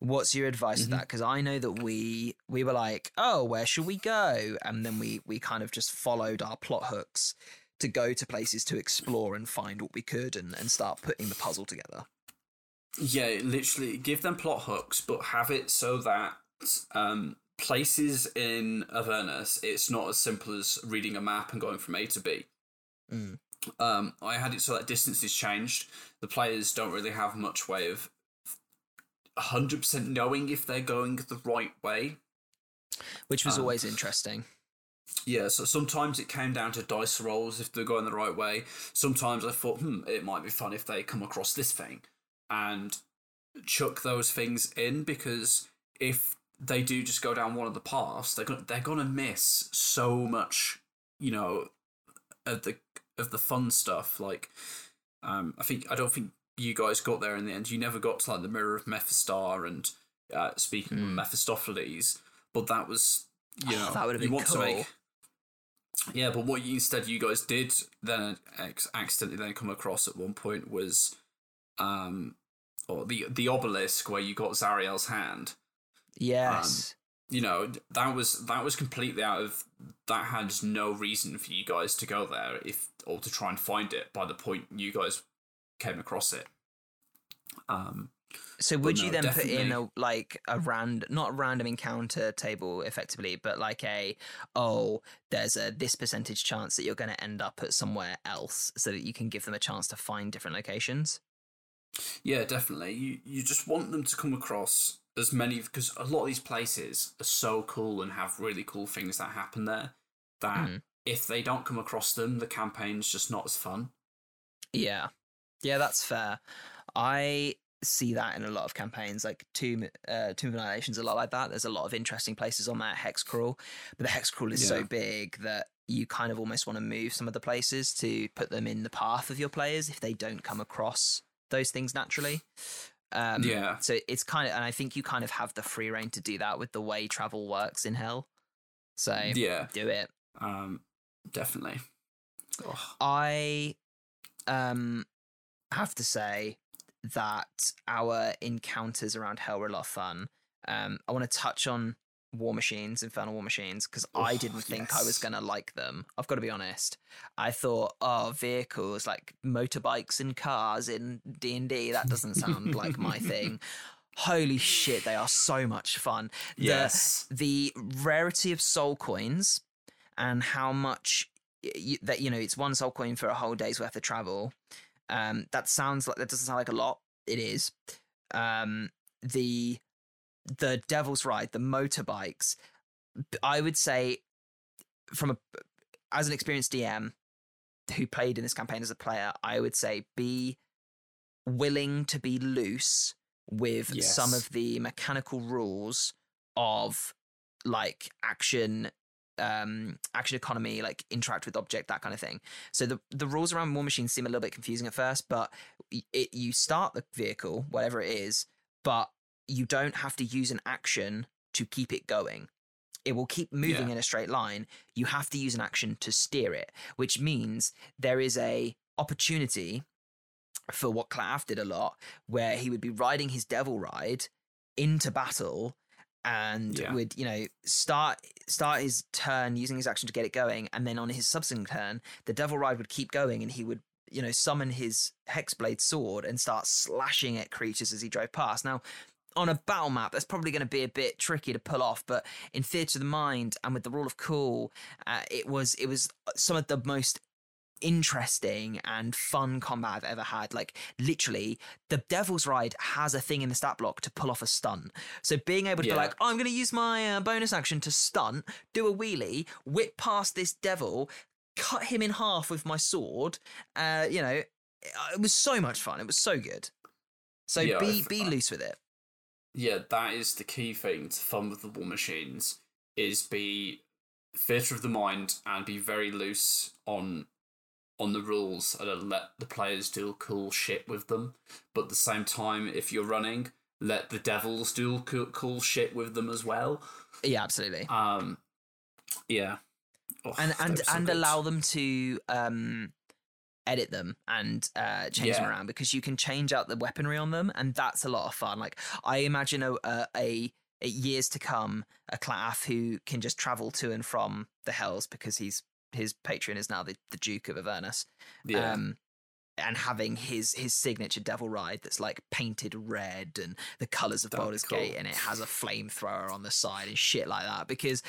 Speaker 1: What's your advice
Speaker 2: Mhm.
Speaker 1: to that? Because I know that we we were like, oh, where should we go? And then we we kind of just followed our plot hooks to go to places to explore and find what we could and, and start putting the puzzle together.
Speaker 2: Yeah, literally give them plot hooks, but have it so that um, places in Avernus, it's not as simple as reading a map and going from A to B.
Speaker 1: Mm.
Speaker 2: Um, I had it so that distance is changed. The players don't really have much way of 100% knowing if they're going the right way.
Speaker 1: Which was
Speaker 2: Um,
Speaker 1: always interesting.
Speaker 2: Yeah, so sometimes it came down to dice rolls if they're going the right way. Sometimes I thought, hmm, it might be fun if they come across this thing and chuck those things in because if they do just go down one of the paths, they're gonna they're gonna miss so much, you know, of the of the fun stuff. Like, um, I think I don't think you guys got there in the end. You never got to like the Mirror of Mephistar and uh, speaking of Mephistopheles, but that was you know
Speaker 1: Hmm. Oh, that would've
Speaker 2: you
Speaker 1: been
Speaker 2: want to
Speaker 1: cool.
Speaker 2: make. Yeah, but what you, instead you guys did then accidentally then come across at one point was, um, or the the obelisk where you got Zariel's hand
Speaker 1: Yes.
Speaker 2: you know that was that was completely out of that had no reason for you guys to go there if or to try and find it by the point you guys came across it um
Speaker 1: so would
Speaker 2: no,
Speaker 1: you then put in a like a rand not a random encounter table effectively, but like a oh, there's a this percentage chance that you're going to end up at somewhere else, so that you can give them a chance to find different locations.
Speaker 2: yeah definitely you you just want them to come across as many because a lot of these places are so cool and have really cool things that happen there that
Speaker 1: Mhm.
Speaker 2: If they don't come across them the campaign's just not as fun
Speaker 1: Yeah, yeah, that's fair. I see that in a lot of campaigns, like Tomb, uh, Tomb of Annihilation's a lot like that. There's a lot of interesting places on that hex crawl, but the hex crawl is so big that you kind of almost want to move some of the places to put them in the path of your players if they don't come across those things naturally. Um,
Speaker 2: Yeah.
Speaker 1: So it's kind of, and I think you kind of have the free reign to do that with the way travel works in Hell. So
Speaker 2: yeah
Speaker 1: do it.
Speaker 2: um definitely oh,
Speaker 1: I um have to say that our encounters around hell were a lot of fun. Um, I want to touch on War Machines, Infernal War Machines, because I didn't think I was gonna like them. I've got to be honest. I thought, oh, vehicles like motorbikes and cars in D and D. That doesn't sound like my thing. *laughs* Holy shit, they are so much fun. The-
Speaker 2: yes
Speaker 1: the rarity of soul coins and how much y- y- that you know it's one soul coin for a whole day's worth of travel. Um that sounds like that doesn't sound like a lot. It is. Um the the devil's ride the motorbikes I would say from a as an experienced dm who played in this campaign as a player i would say be willing to be loose with some of the mechanical rules of like action um action economy like interact with object that kind of thing. So the the rules around war machines seem a little bit confusing at first but it you start the vehicle whatever it is but you don't have to use an action to keep it going. It will keep moving
Speaker 2: Yeah.
Speaker 1: in a straight line. You have to use an action to steer it which means there is a opportunity for what Claff did a lot where he would be riding his devil ride into battle and
Speaker 2: Yeah.
Speaker 1: would you know start start his turn using his action to get it going and then on his subsequent turn the devil ride would keep going and he would you know summon his hexblade sword and start slashing at creatures as he drove past now on a battle map that's probably going to be a bit tricky to pull off but in theatre of the mind and with the rule of cool uh, it was it was some of the most interesting and fun combat I've ever had. Like literally, the Devil's Ride has a thing in the stat block to pull off a stunt. So being able to
Speaker 2: Yeah.
Speaker 1: be like, oh, I'm going to use my uh, bonus action to stunt, do a wheelie, whip past this devil, cut him in half with my sword. Uh, you know, it, it was so much fun. It was so good. So
Speaker 2: Yeah,
Speaker 1: be be loose with it.
Speaker 2: yeah, that is the key thing to fun with the war machines is be theatre of the mind and be very loose on on the rules and let the players do cool shit with them. But at the same time, if you're running, let the devils do cool, cool shit with them as well.
Speaker 1: Yeah, absolutely.
Speaker 2: Um, yeah, Oh,
Speaker 1: and and and
Speaker 2: good.
Speaker 1: allow them to um edit them and uh change them around because you can change out the weaponry on them and that's a lot of fun like i imagine a a, a, years to come a claff who can just travel to and from the hells because he's his patron is now the, the duke of avernus
Speaker 2: yeah.
Speaker 1: um and having his his signature devil ride that's like painted red and the colors of
Speaker 2: That'd
Speaker 1: Baldur's
Speaker 2: cool.
Speaker 1: Gate and it has a flamethrower on the side and shit like that because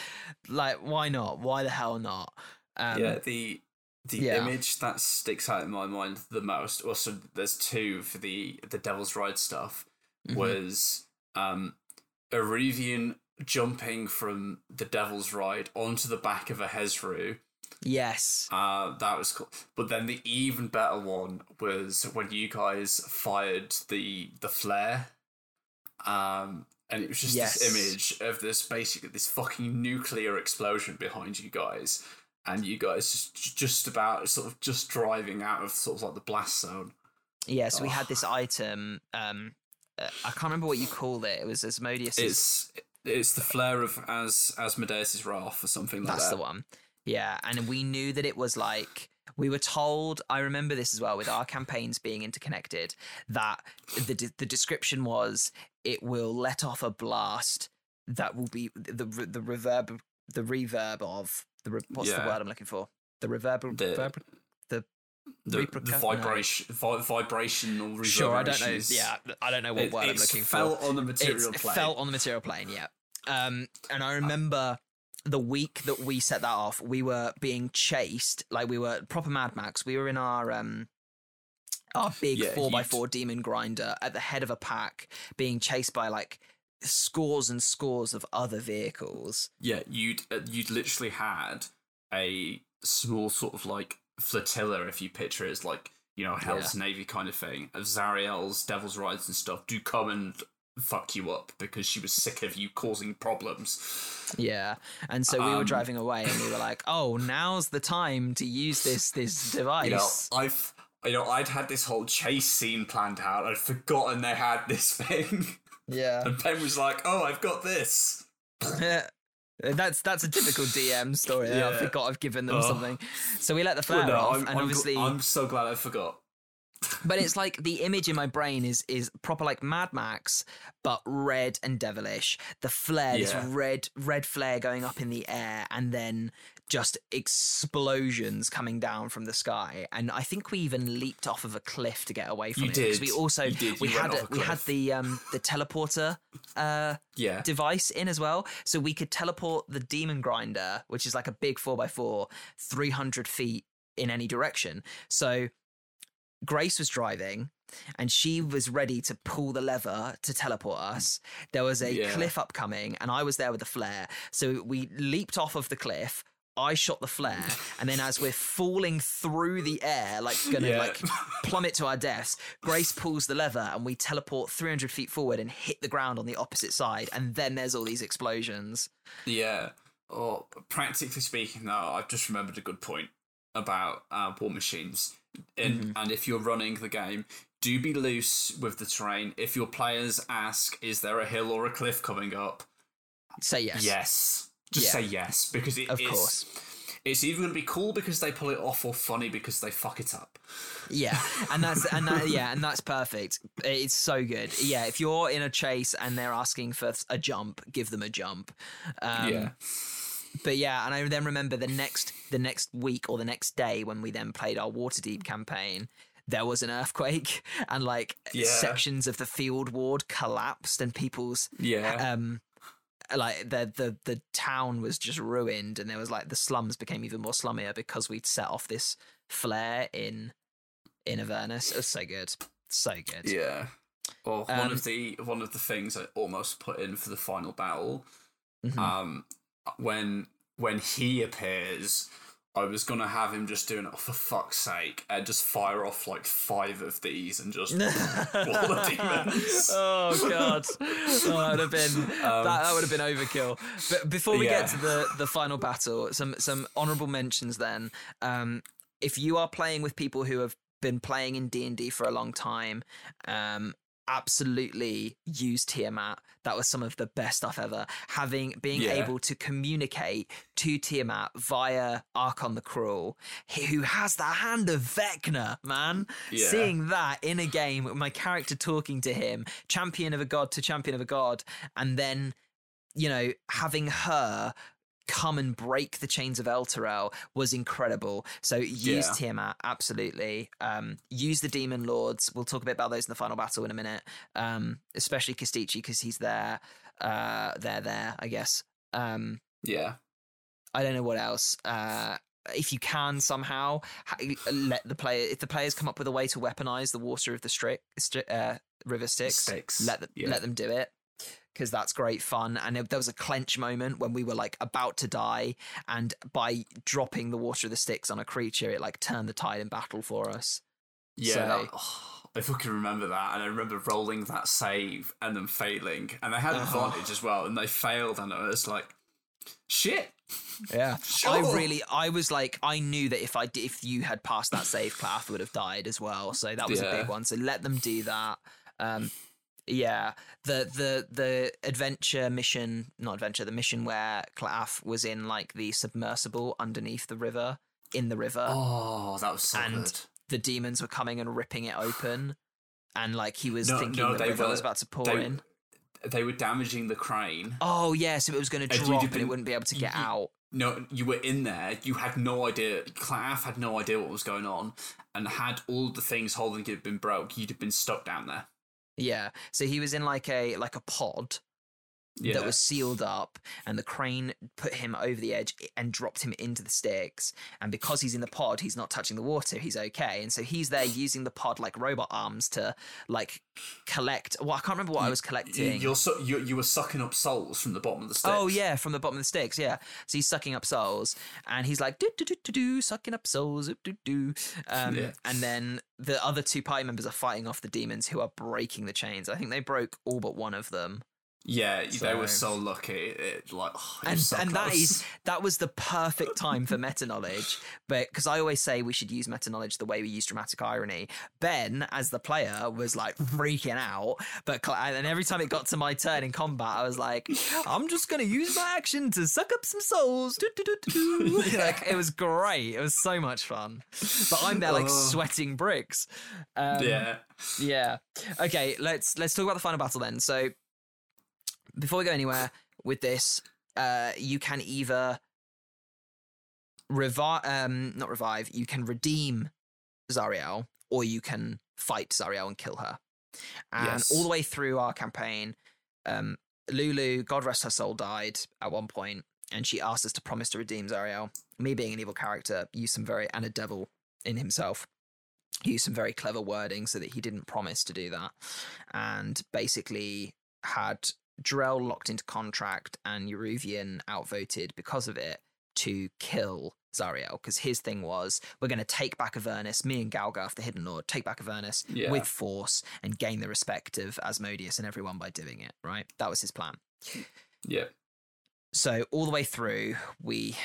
Speaker 1: like why not why the hell not um
Speaker 2: yeah, the the
Speaker 1: yeah.
Speaker 2: image that sticks out in my mind the most. Also, there's two for the the Devil's Ride stuff.
Speaker 1: Mhm.
Speaker 2: Was um, Erevian jumping from the Devil's Ride onto the back of a Hezru.
Speaker 1: Yes
Speaker 2: Uh, that was cool. But then the even better one was when you guys fired the the flare. Um, and it was just
Speaker 1: Yes.
Speaker 2: this image of this basically this fucking nuclear explosion behind you guys. and you guys just just about sort of just driving out of sort of like the blast zone.
Speaker 1: Yeah, so we had this item. Um, uh, I can't remember what you called it. It was Asmodeus.
Speaker 2: It's it's the flare of as Asmodeus's wrath or something like
Speaker 1: That's
Speaker 2: that.
Speaker 1: That's the one. Yeah, and we knew that it was like we were told. I remember this as well with our campaigns being interconnected. That the the description was it will let off a blast that will be the the, the reverb the reverb of the re- what's the word I'm looking for the reverb
Speaker 2: The-
Speaker 1: reverb
Speaker 2: The, the
Speaker 1: Repercu- no.
Speaker 2: vibration, vi- vibrational reverberations.
Speaker 1: Sure, I don't know. Yeah, I don't know what
Speaker 2: it,
Speaker 1: word I'm
Speaker 2: it's
Speaker 1: looking for.
Speaker 2: felt on the material
Speaker 1: it
Speaker 2: plane.
Speaker 1: felt on the material plane, yeah. Um, and I remember the week that we set that off, we were being chased, like we were proper Mad Max. We were in our um our big
Speaker 2: Yeah,
Speaker 1: four by four demon grinder at the head of a pack, being chased by like scores and scores of other vehicles.
Speaker 2: yeah, you'd uh, you'd literally had a small sort of like flotilla, if you picture it as like you know Hell's Navy kind of thing, of Zariel's Devil's Rides and stuff, do come and fuck you up because she was sick of you causing problems.
Speaker 1: Yeah, and so we were
Speaker 2: Um,
Speaker 1: driving away, and we were like, *laughs* "Oh, now's the time to use this this device."
Speaker 2: You know, I've you know I'd had this whole chase scene planned out. I'd forgotten they had this *laughs* thing,
Speaker 1: yeah.
Speaker 2: and Ben was like, "Oh, I've got this." Yeah. *laughs*
Speaker 1: That's that's a typical DM story.
Speaker 2: Yeah.
Speaker 1: I forgot I've given them
Speaker 2: Oh.
Speaker 1: something, so we let the flare
Speaker 2: Well, no,
Speaker 1: off,
Speaker 2: I'm,
Speaker 1: and
Speaker 2: I'm,
Speaker 1: obviously,
Speaker 2: I'm so glad I forgot.
Speaker 1: But it's like the image in my brain is is proper like Mad Max, but red and devilish. The flare,
Speaker 2: Yeah.
Speaker 1: this red red flare going up in the air, and then just explosions coming down from the sky. And I think we even leaped off of a cliff to get away from
Speaker 2: You
Speaker 1: it because
Speaker 2: did.
Speaker 1: we also
Speaker 2: You did.
Speaker 1: we had a,
Speaker 2: a
Speaker 1: we had the um the teleporter uh
Speaker 2: Yeah,
Speaker 1: device in as well. So we could teleport the demon grinder, which is like a big 4x4, 300 feet in any direction. So Grace was driving and she was ready to pull the lever to teleport us. There was a
Speaker 2: Yeah.
Speaker 1: cliff upcoming and I was there with the flare. So we leaped off of the cliff. I shot the flare, and then as we're *laughs* falling through the air, like gonna
Speaker 2: Yeah.
Speaker 1: like plummet to our deaths, Grace pulls the lever, and we teleport 300 feet forward and hit the ground on the opposite side. And then there's all these explosions.
Speaker 2: Yeah. Or practically speaking, though, I've just remembered a good point about uh, war machines. And,
Speaker 1: Mm-hmm.
Speaker 2: and if you're running the game, do be loose with the terrain. If your players ask, "Is there a hill or a cliff coming up?"
Speaker 1: Say yes.
Speaker 2: Yes. Just
Speaker 1: Yeah.
Speaker 2: say yes because it
Speaker 1: Of
Speaker 2: is-
Speaker 1: course.
Speaker 2: It's either going to be cool because they pull it off, or funny because they fuck it up.
Speaker 1: Yeah, *laughs* and that's and that yeah, and that's perfect. It's so good. Yeah, if you're in a chase and they're asking for a jump, give them a jump. Um,
Speaker 2: yeah.
Speaker 1: But yeah, and I then remember the next the next week or the next day when we then played our Waterdeep campaign. There was an earthquake, *laughs* and like
Speaker 2: Yeah.
Speaker 1: sections of the field ward collapsed, and people's
Speaker 2: Yeah.
Speaker 1: um like the the the town was just ruined and there was like the slums became even more slummier because we'd set off this flare in in Avernus. It was so good. So good.
Speaker 2: Yeah. Well, one
Speaker 1: Um,
Speaker 2: of the one of the things I almost put in for the final battle,
Speaker 1: Mhm.
Speaker 2: um, when when he appears, I was gonna have him just doing it for fuck's sake and just fire off like five of these and just *laughs* all the demons.
Speaker 1: oh god, *laughs* oh, that would have been that, that would have been overkill. But before we
Speaker 2: Yeah.
Speaker 1: get to the the final battle, some some honourable mentions. Then, um, if you are playing with people who have been playing in D and D for a long time, um, absolutely use Tiamat. That was some of the best stuff ever. Having being
Speaker 2: Yeah.
Speaker 1: able to communicate to Tiamat via Arkhan the Cruel, who has the hand of Vecna, man.
Speaker 2: Yeah.
Speaker 1: Seeing that in a game, with my character talking to him, champion of a god to champion of a god, and then you know having her come and break the chains of Elturel was incredible. So use
Speaker 2: Yeah.
Speaker 1: Tiamat absolutely. Um, use the demon lords. We'll talk a bit about those in the final battle in a minute. Um, especially Kostchtchie because he's there. Uh, they're there, I guess. Um,
Speaker 2: Yeah.
Speaker 1: I don't know what else. Uh, if you can somehow ha- let the player, if the players come up with a way to weaponize the water of the stri- stri- uh, river Styx,
Speaker 2: Sticks.
Speaker 1: let them
Speaker 2: Yeah.
Speaker 1: let them do it because that's great fun. And there- there was a clench moment when we were like about to die, and by dropping the water of the Styx on a creature, it like turned the tide in battle for us.
Speaker 2: Yeah,
Speaker 1: So-
Speaker 2: that- oh, I fucking remember that, and I remember rolling that save and then failing, and they had
Speaker 1: Uh-huh.
Speaker 2: advantage as well, and they failed, and I was like, Shit.
Speaker 1: Yeah, *laughs*
Speaker 2: Sure.
Speaker 1: I really, I was like, I knew that if I did, if you had passed that save, Claff would have died as well. So that was a big one. So let them do that. Um, yeah, the the the adventure mission, not adventure, the mission where Claff was in like the submersible underneath the river, in the river.
Speaker 2: Oh, that was so
Speaker 1: And-
Speaker 2: good.
Speaker 1: The demons were coming and ripping it open, and like he was
Speaker 2: No,
Speaker 1: thinking
Speaker 2: no,
Speaker 1: the
Speaker 2: they
Speaker 1: river
Speaker 2: were-
Speaker 1: was about to pour
Speaker 2: They,
Speaker 1: in.
Speaker 2: they were damaging the crane.
Speaker 1: Oh yeah, so it was going to
Speaker 2: And
Speaker 1: drop and it
Speaker 2: been-
Speaker 1: wouldn't be able to get
Speaker 2: you-
Speaker 1: out.
Speaker 2: No, you were in there. You had no idea. Claff had no idea what was going on, and had all the things holding it been broke, you'd have been stuck down there.
Speaker 1: Yeah, so he was in like a like a pod
Speaker 2: Yeah,
Speaker 1: that was sealed up, and the crane put him over the edge and dropped him into the Styx. And because he's in the pod, he's not touching the water. He's okay, and so he's there using the pod like robot arms to like collect. Well, I can't remember what I was collecting.
Speaker 2: you're su- you, you were sucking up souls from the bottom of the Styx.
Speaker 1: Oh yeah, from the bottom of the Styx, yeah. So he's sucking up souls, and he's like do do do do do, sucking up souls, do do do. Um,
Speaker 2: Yeah.
Speaker 1: And then the other two party members are fighting off the demons who are breaking the chains. I think they broke all but one of them.
Speaker 2: Yeah. They were
Speaker 1: So-
Speaker 2: so lucky. It, like, oh,
Speaker 1: and
Speaker 2: so
Speaker 1: and that that was the perfect time for meta knowledge but because i always say we should use meta knowledge the way we use dramatic irony ben as the player was like freaking out but and every time it got to my turn in combat i was like i'm just gonna use my action to suck up some souls Do, do, do, do, do. *laughs* like it was great it was so much fun but i'm there like
Speaker 2: Oh.
Speaker 1: sweating bricks um,
Speaker 2: yeah.
Speaker 1: yeah. Okay, let's let's talk about the final battle then. So before we go anywhere with this, uh you can either revive um not revive, you can redeem Zariel or you can fight Zariel and kill her. And
Speaker 2: Yes.
Speaker 1: all the way through our campaign, um Lulu, God rest her soul, died at one point, and she asked us to promise to redeem Zariel. Me being an evil character, used some very and a devil in himself used some very clever wording so that he didn't promise to do that and basically had Drell locked into contract and Euruvian outvoted because of it to kill Zariel because his thing was we're going to take back Avernus, me and Gargauth, the Hidden Lord, take back Avernus
Speaker 2: Yeah.
Speaker 1: with force and gain the respect of Asmodeus and everyone by doing it, right? That was his plan.
Speaker 2: Yeah.
Speaker 1: So all the way through, we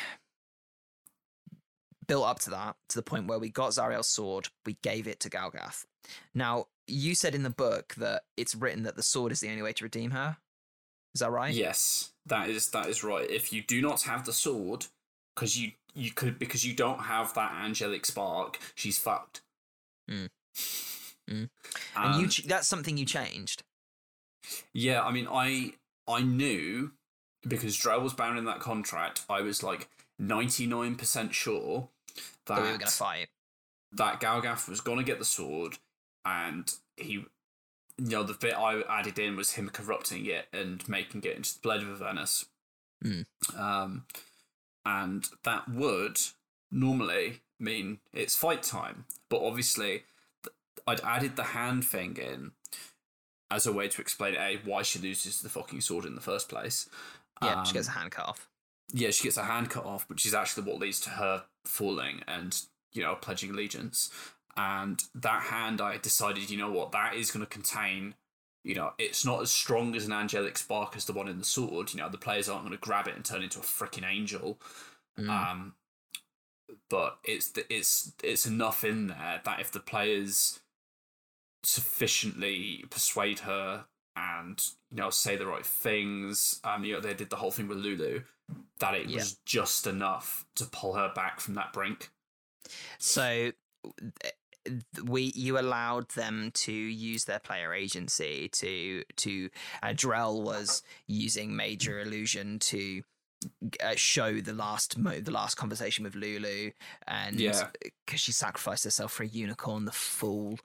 Speaker 1: built up to that to the point where we got Zariel's sword, we gave it to Gargauth. Now, you said in the book that it's written that the sword is the only way to redeem her. Is that right?
Speaker 2: Yes, that is that is right. If you do not have the sword, because you you could because you don't have that angelic spark, she's fucked.
Speaker 1: Mm. *laughs* Mm. And you ch- that's something you changed.
Speaker 2: yeah, I mean, I I knew because Drell was bound in that contract. I was like ninety nine percent sure that
Speaker 1: That we were going to fight.
Speaker 2: that Gargauth was going to get the sword, and he, you know, the bit I added in was him corrupting it and making it into the blood of Avernus.
Speaker 1: Mm.
Speaker 2: Um, and that would normally mean it's fight time, but obviously, I'd added the hand thing in as a way to explain a why she loses the fucking sword in the first place.
Speaker 1: Yeah, she
Speaker 2: Um,
Speaker 1: gets a hand cut off.
Speaker 2: yeah, she gets a hand cut off, which is actually what leads to her falling and, you know, pledging allegiance. And that hand, I decided, you know what, that is going to contain, you know, it's not as strong as an angelic spark as the one in the sword. You know, the players aren't going to grab it and turn into a freaking angel.
Speaker 1: Mm.
Speaker 2: Um, but it's it's it's enough in there that if the players sufficiently persuade her and you know say the right things, um, you know they did the whole thing with Lulu, that it
Speaker 1: Yeah.
Speaker 2: was just enough to pull her back from that brink.
Speaker 1: So we you allowed them to use their player agency to to uh, Drell was using major illusion to uh, show the last mo- the last conversation with Lulu and
Speaker 2: Yeah.
Speaker 1: because she sacrificed herself for a unicorn the fool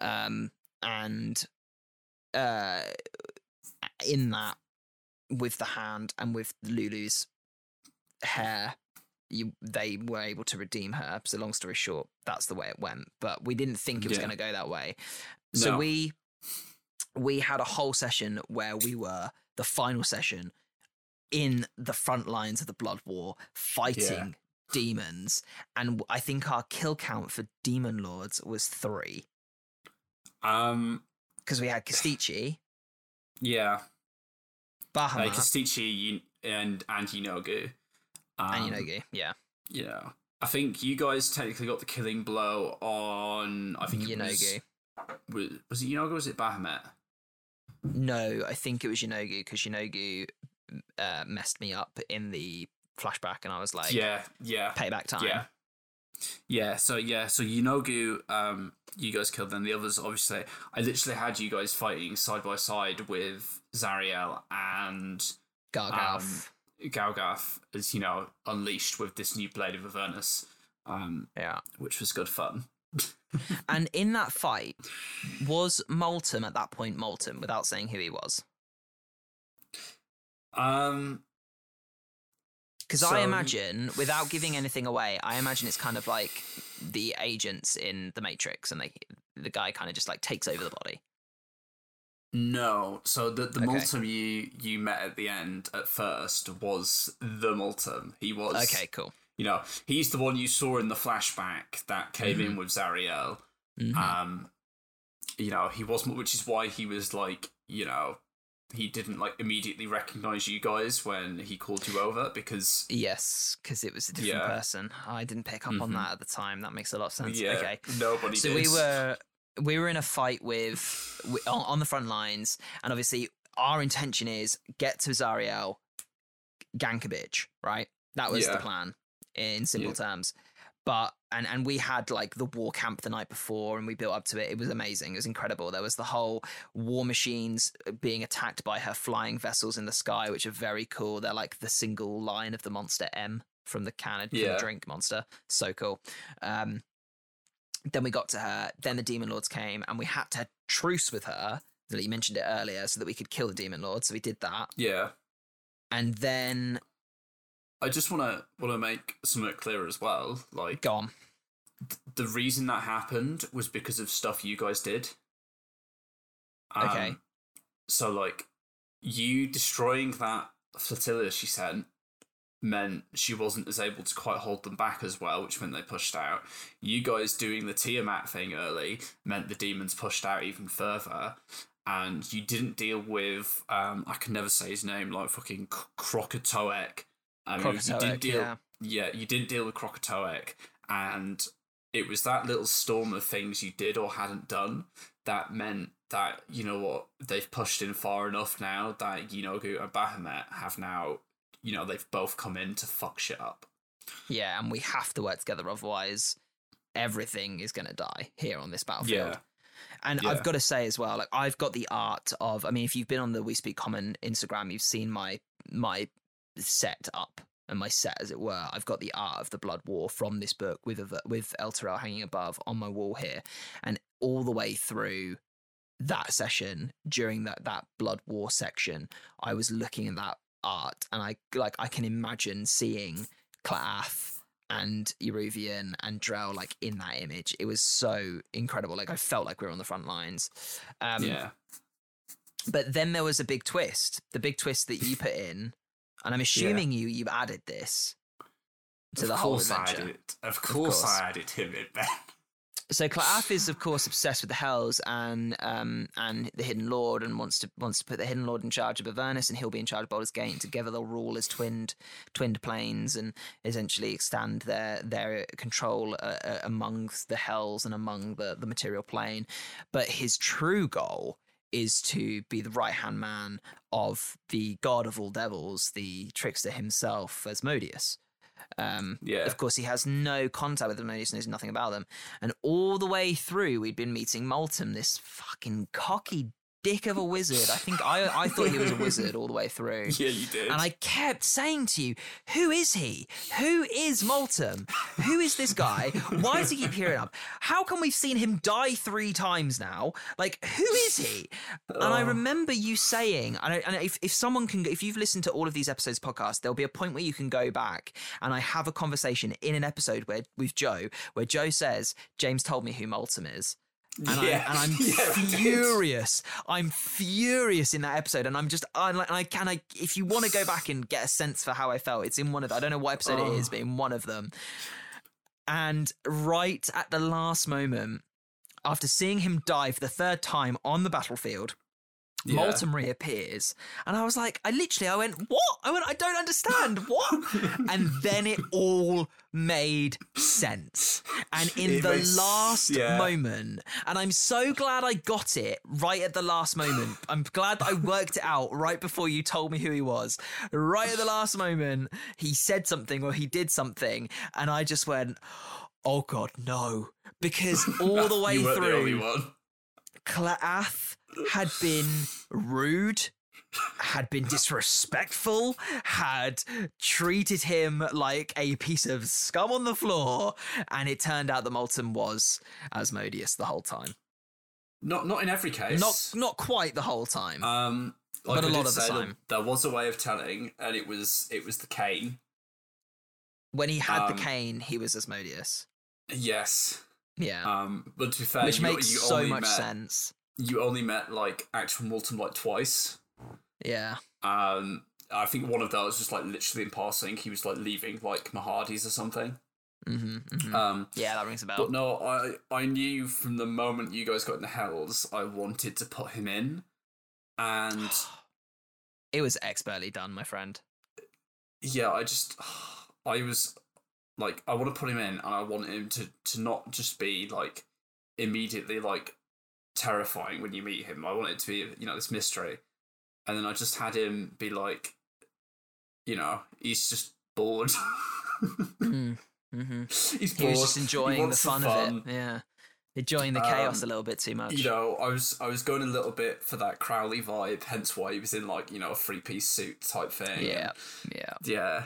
Speaker 1: um and uh in that with the hand and with Lulu's hair you they were able to redeem her. So long story short, that's the way it went. But we didn't think it was
Speaker 2: Yeah.
Speaker 1: going to go that way. So
Speaker 2: No.
Speaker 1: we we had a whole session where we were the final session in the front lines of the blood war fighting demons and i think our kill count for demon lords was three
Speaker 2: Um,
Speaker 1: because we had Kostchtchie, *sighs*
Speaker 2: yeah, Baphomet, Kostchtchie, you, and and Yeenoghu. Um,
Speaker 1: and Yeenoghu, yeah.
Speaker 2: Know, I think you guys technically got the killing blow on. I think it was, was was it Yeenoghu? or Was it Baphomet?
Speaker 1: No, I think it was Yeenoghu because Yeenoghu uh, messed me up in the flashback, and I was like,
Speaker 2: yeah, yeah,
Speaker 1: payback time.
Speaker 2: yeah, yeah. So yeah, so Yeenoghu, um, you guys killed them. The others, obviously, I literally had you guys fighting side by side with Zariel and
Speaker 1: Gargauth.
Speaker 2: um, Gargauth, is you know, unleashed with this new blade of Avernus, um,
Speaker 1: yeah.
Speaker 2: which was good fun. *laughs*
Speaker 1: And in that fight, was Molten at that point Molten without saying who he was?
Speaker 2: Um,
Speaker 1: Because
Speaker 2: So-
Speaker 1: I imagine, without giving anything away, I imagine it's kind of like the agents in the Matrix, and they the guy kind of just like takes over the body.
Speaker 2: No, so the the
Speaker 1: Okay.
Speaker 2: Multum you you met at the end at first was the Multum. He was
Speaker 1: Okay, cool.
Speaker 2: You know, he's the one you saw in the flashback that came in with Zariel.
Speaker 1: Mhm.
Speaker 2: Um, you know, he wasn't, which is why he was like, you know, he didn't like immediately recognize you guys when he called you over because
Speaker 1: yes, because it was a different
Speaker 2: Yeah.
Speaker 1: person. I didn't pick up on
Speaker 2: Mhm.
Speaker 1: that at the time. That makes a lot of sense.
Speaker 2: yeah,
Speaker 1: Okay,
Speaker 2: nobody.
Speaker 1: so
Speaker 2: did.
Speaker 1: we were we were in a fight with, wi- on, on the front lines, and obviously our intention is get to Zariel, gank a bitch, right? That was the plan in simple
Speaker 2: Yeah.
Speaker 1: terms. But and and we had like the war camp the night before, and we built up to it. It was amazing. It was incredible. There was the whole war machines being attacked by her flying vessels in the sky, which are very cool. They're like the single line of the monster M from the can from the
Speaker 2: Yeah.
Speaker 1: drink monster. So cool. Um, then we got to her. Then the demon lords came, and we had to truce with her. That you mentioned it earlier, so that we could kill the demon lords. So we did that,
Speaker 2: yeah.
Speaker 1: and then
Speaker 2: I just want to want to make something clear as well. Like go
Speaker 1: gone.
Speaker 2: the reason that happened was because of stuff you guys did. Um,
Speaker 1: Okay.
Speaker 2: So like you destroying that flotilla she sent meant she wasn't as able to quite hold them back as well, which meant they pushed out. You guys doing the Tiamat thing early meant the demons pushed out even further. And you didn't deal with um I can never say his name, like fucking K- Crokek'toeck. I mean, you didn't deal
Speaker 1: yeah.
Speaker 2: yeah, you didn't deal with Crokek'toeck, and it was that little storm of things you did or hadn't done that meant that you know what they've pushed in far enough now that Yeenoghu and Baphomet have now you know they've both come in to fuck shit up.
Speaker 1: Yeah, and we have to work together, otherwise everything is going to die here on this battlefield.
Speaker 2: Yeah.
Speaker 1: And
Speaker 2: Yeah.
Speaker 1: I've got to say as well, like I've got the art of. I mean, if you've been on the We Speak Common Instagram, you've seen my my set up and my set, as it were. I've got the art of the Blood War from this book with a, with Elturel hanging above on my wall here, and all the way through that session during that that Blood War section, I was looking at that art, and I like I can imagine seeing Claff and Eruvian and Drell like in that image. It was so incredible. Like I felt like we were on the front lines. Um,
Speaker 2: yeah.
Speaker 1: But then there was a big twist. The big twist that you put in, and I'm assuming you you added this to
Speaker 2: of
Speaker 1: the whole
Speaker 2: I
Speaker 1: adventure.
Speaker 2: Of course,
Speaker 1: course.
Speaker 2: I added him in there.
Speaker 1: So Claff is of course obsessed with the Hells and um and the Hidden Lord and wants to wants to put the Hidden Lord in charge of Avernus and he'll be in charge of Baldur's Gate. And together they'll rule as twinned twinned planes and essentially extend their their control uh, uh, amongst the Hells and among the the material plane. But his true goal is to be the right hand man of the god of all devils, the trickster himself, Asmodeus. Um,
Speaker 2: Yeah.
Speaker 1: Of course, he has no contact with Asmodeus, knows nothing about them. And all the way through, we'd been meeting Molten, this fucking cocky dick of a wizard. I think I, I thought he was a wizard all the way through. *laughs*
Speaker 2: yeah, you did.
Speaker 1: And I kept saying to you, who is he? Who is Molten? Who is this guy? Why does he keep hearing up? How come we've seen him die three times now? Like, who is he? And I
Speaker 2: Oh.
Speaker 1: remember you saying, and, I, and if, if someone can, if you've listened to all of these episodes podcast, there'll be a point where you can go back and I have a conversation in an episode where with Joe, where Joe says, James told me who Molten is. And,
Speaker 2: yeah.
Speaker 1: I, and I'm
Speaker 2: Yeah, *laughs*
Speaker 1: furious. I'm furious in that episode, and I'm just, I'm like, I can, I, if you want to go back and get a sense for how I felt, it's in one of, I don't know what episode it is,
Speaker 2: Oh.
Speaker 1: but in one of them. And right at the last moment, after seeing him die for the third time on the battlefield,
Speaker 2: Yeah.
Speaker 1: Molten reappears, and I was like, I literally, I went, what? I went, I don't understand what, *laughs* and then it all made sense. And in
Speaker 2: It
Speaker 1: the
Speaker 2: makes-
Speaker 1: last
Speaker 2: yeah.
Speaker 1: moment, and I'm so glad I got it right at the last moment. I'm glad that I worked it out right before you told me who he was. Right at the last moment, he said something or he did something, and I just went, oh god, no, because *laughs* all the way
Speaker 2: through the only
Speaker 1: through.
Speaker 2: one.
Speaker 1: Claff had been rude, had been disrespectful, had treated him like a piece of scum on the floor, and it turned out that Molten was Asmodeus the whole time.
Speaker 2: Not not in every case.
Speaker 1: Not not quite the whole time.
Speaker 2: um, like
Speaker 1: but a
Speaker 2: I
Speaker 1: lot of the
Speaker 2: there-
Speaker 1: time.
Speaker 2: There was a way of telling, and it was it was the cane.
Speaker 1: when he had
Speaker 2: um,
Speaker 1: the cane, he was Asmodeus.
Speaker 2: Yes.
Speaker 1: Yeah.
Speaker 2: Um, but to be fair,
Speaker 1: Which
Speaker 2: you,
Speaker 1: makes
Speaker 2: you
Speaker 1: so much
Speaker 2: met,
Speaker 1: sense.
Speaker 2: You only met like actual Molten like twice.
Speaker 1: Yeah.
Speaker 2: Um, I think one of those was just, like literally in passing. He was like leaving like Mahadi's or something.
Speaker 1: hmm hmm
Speaker 2: Um,
Speaker 1: yeah, that rings a bell.
Speaker 2: but no, I I knew from the moment you guys got in the hells, I wanted to put him in, and *gasps*
Speaker 1: it was expertly done, my friend.
Speaker 2: yeah, I just *sighs* I was like I want to put him in, and I want him to to not just be like immediately like terrifying when you meet him. I want it to be you know this mystery, and then I just had him be like, you know, he's just bored.
Speaker 1: Mm. hmm *laughs*
Speaker 2: he's
Speaker 1: He
Speaker 2: bored.
Speaker 1: was just enjoying the
Speaker 2: wants
Speaker 1: fun, of it. Yeah. Enjoying the chaos
Speaker 2: Um,
Speaker 1: a little bit too much.
Speaker 2: You know, I was I was going a little bit for that Crowley vibe, hence why he was in like you know a three piece suit type thing.
Speaker 1: yeah. Yeah.
Speaker 2: yeah.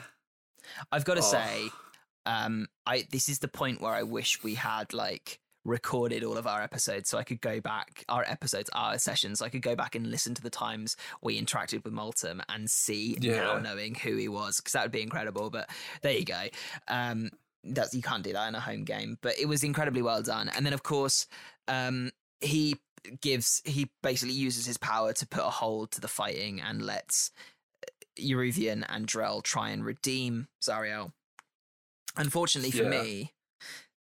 Speaker 1: I've got to
Speaker 2: Oh.
Speaker 1: say, um, I this is the point where I wish we had like recorded all of our episodes so I could go back our episodes, our sessions, so I could go back and listen to the times we interacted with Multum and see now knowing who he was because that would be incredible. But there you go. Um, that's you can't do that in a home game, but it was incredibly well done. And then of course, um, he gives he basically uses his power to put a hold to the fighting and lets Eruvian and Drell try and redeem Zariel. Unfortunately for
Speaker 2: Yeah.
Speaker 1: me,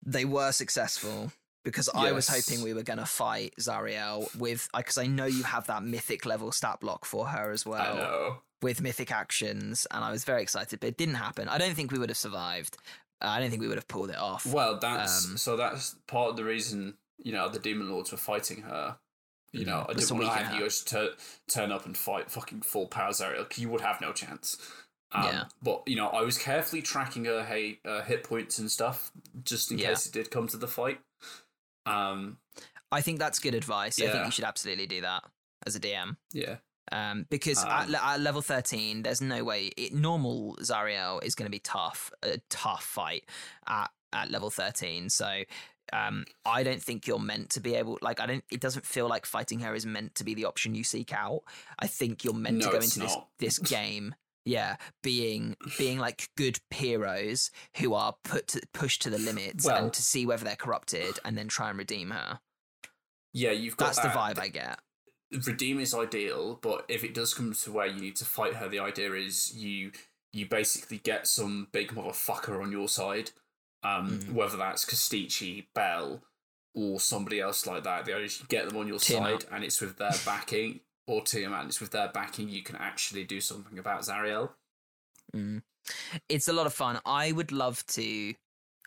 Speaker 1: they were successful because I was hoping we were going to fight Zariel with because I know you have that mythic level stat block for her as
Speaker 2: I
Speaker 1: well
Speaker 2: know.
Speaker 1: with mythic actions, and I was very excited, but it didn't happen. I don't think we would have survived. I don't think we would have pulled it off.
Speaker 2: Well, that's
Speaker 1: Um,
Speaker 2: so that's part of the reason you know the demon lords were fighting her. You know, I
Speaker 1: Just
Speaker 2: didn't want to have you tur- turn up and fight fucking full power Zariel. You would have no chance. Um,
Speaker 1: Yeah.
Speaker 2: But you know, I was carefully tracking her hey, uh, hit points and stuff just in
Speaker 1: Yeah.
Speaker 2: case it did come to the fight. Um.
Speaker 1: I think that's good advice. I think you should absolutely do that as a DM.
Speaker 2: Yeah.
Speaker 1: um, because at,
Speaker 2: Um,
Speaker 1: le- at level 13 there's no way it, normal zariel is going to be tough a tough fight at, at level 13 so um, i don't think you're meant to be able like i don't it doesn't feel like fighting her is meant to be the option you seek out i think you're meant to go into this this *laughs* game yeah being being like good heroes who are put to, pushed to the limits
Speaker 2: Well-
Speaker 1: and to see whether they're corrupted and then try and redeem her
Speaker 2: Yeah, you've got
Speaker 1: that's the vibe i get
Speaker 2: redeem is ideal, but if it does come to where you need to fight her, the idea is you you basically get some big motherfucker on your side. Um,
Speaker 1: Mhm.
Speaker 2: whether that's Kostchtchie, Bel, or somebody else like that. The idea is you get them on your side and it's with their *laughs* backing, or Tiamat, with their backing, you can actually do something about Zariel.
Speaker 1: Mm. It's a lot of fun. I would love to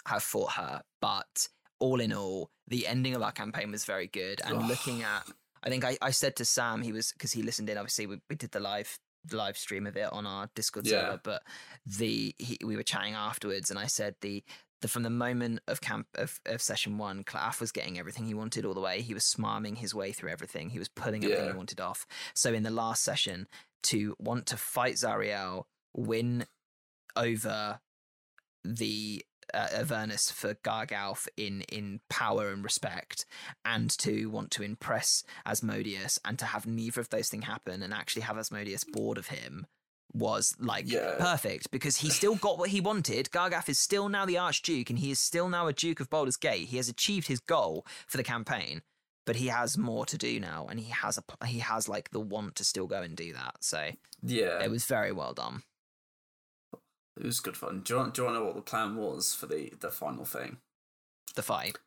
Speaker 1: have fought her, but all in all, the ending of our campaign was very good. And looking at, I think I, I said to Sam, he was because he listened in. Obviously, we, we did the live live stream of it on our Discord
Speaker 2: Yeah.
Speaker 1: server, but the he, we were chatting afterwards, and I said the. From the moment of camp of, of session one, Claff was getting everything he wanted all the way. He was smarming his way through everything. He was pulling everything
Speaker 2: Yeah.
Speaker 1: he wanted off. So in the last session, to want to fight Zariel, win over the uh, Avernus for Gargauth in in power and respect, and to want to impress Asmodeus, and to have neither of those things happen, and actually have Asmodeus bored of him was like
Speaker 2: Yeah.
Speaker 1: perfect because he still got what he wanted. Gargauth is still now the Archduke, and he is still now a Duke of Baldur's Gate. He has achieved his goal for the campaign, but he has more to do now, and he has a he has like the want to still go and do that. So
Speaker 2: Yeah,
Speaker 1: it was very well done.
Speaker 2: it was good fun. Do you, want, do you want to know what the plan was for the, the final thing?
Speaker 1: The fight.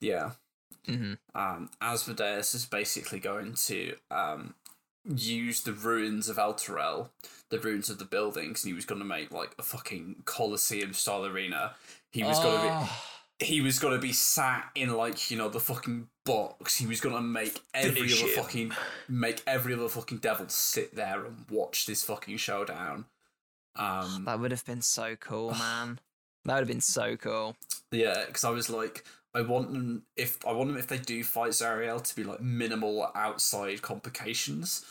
Speaker 2: Yeah.
Speaker 1: hmm
Speaker 2: um, Asmodeus is basically going to um, use the ruins of Elturel, the ruins of the buildings, and he was going to make like a fucking Colosseum style arena. He was going to be
Speaker 1: Oh,
Speaker 2: he was gonna be sat in like you know the fucking box. He was gonna make every
Speaker 1: Finish
Speaker 2: other
Speaker 1: him.
Speaker 2: fucking make every other fucking devil sit there and watch this fucking showdown. Um,
Speaker 1: That would have been so cool, man. That would have been so cool. *sighs*
Speaker 2: yeah, because I was like, I want them if I want them if they do fight Zariel to be like minimal outside complications.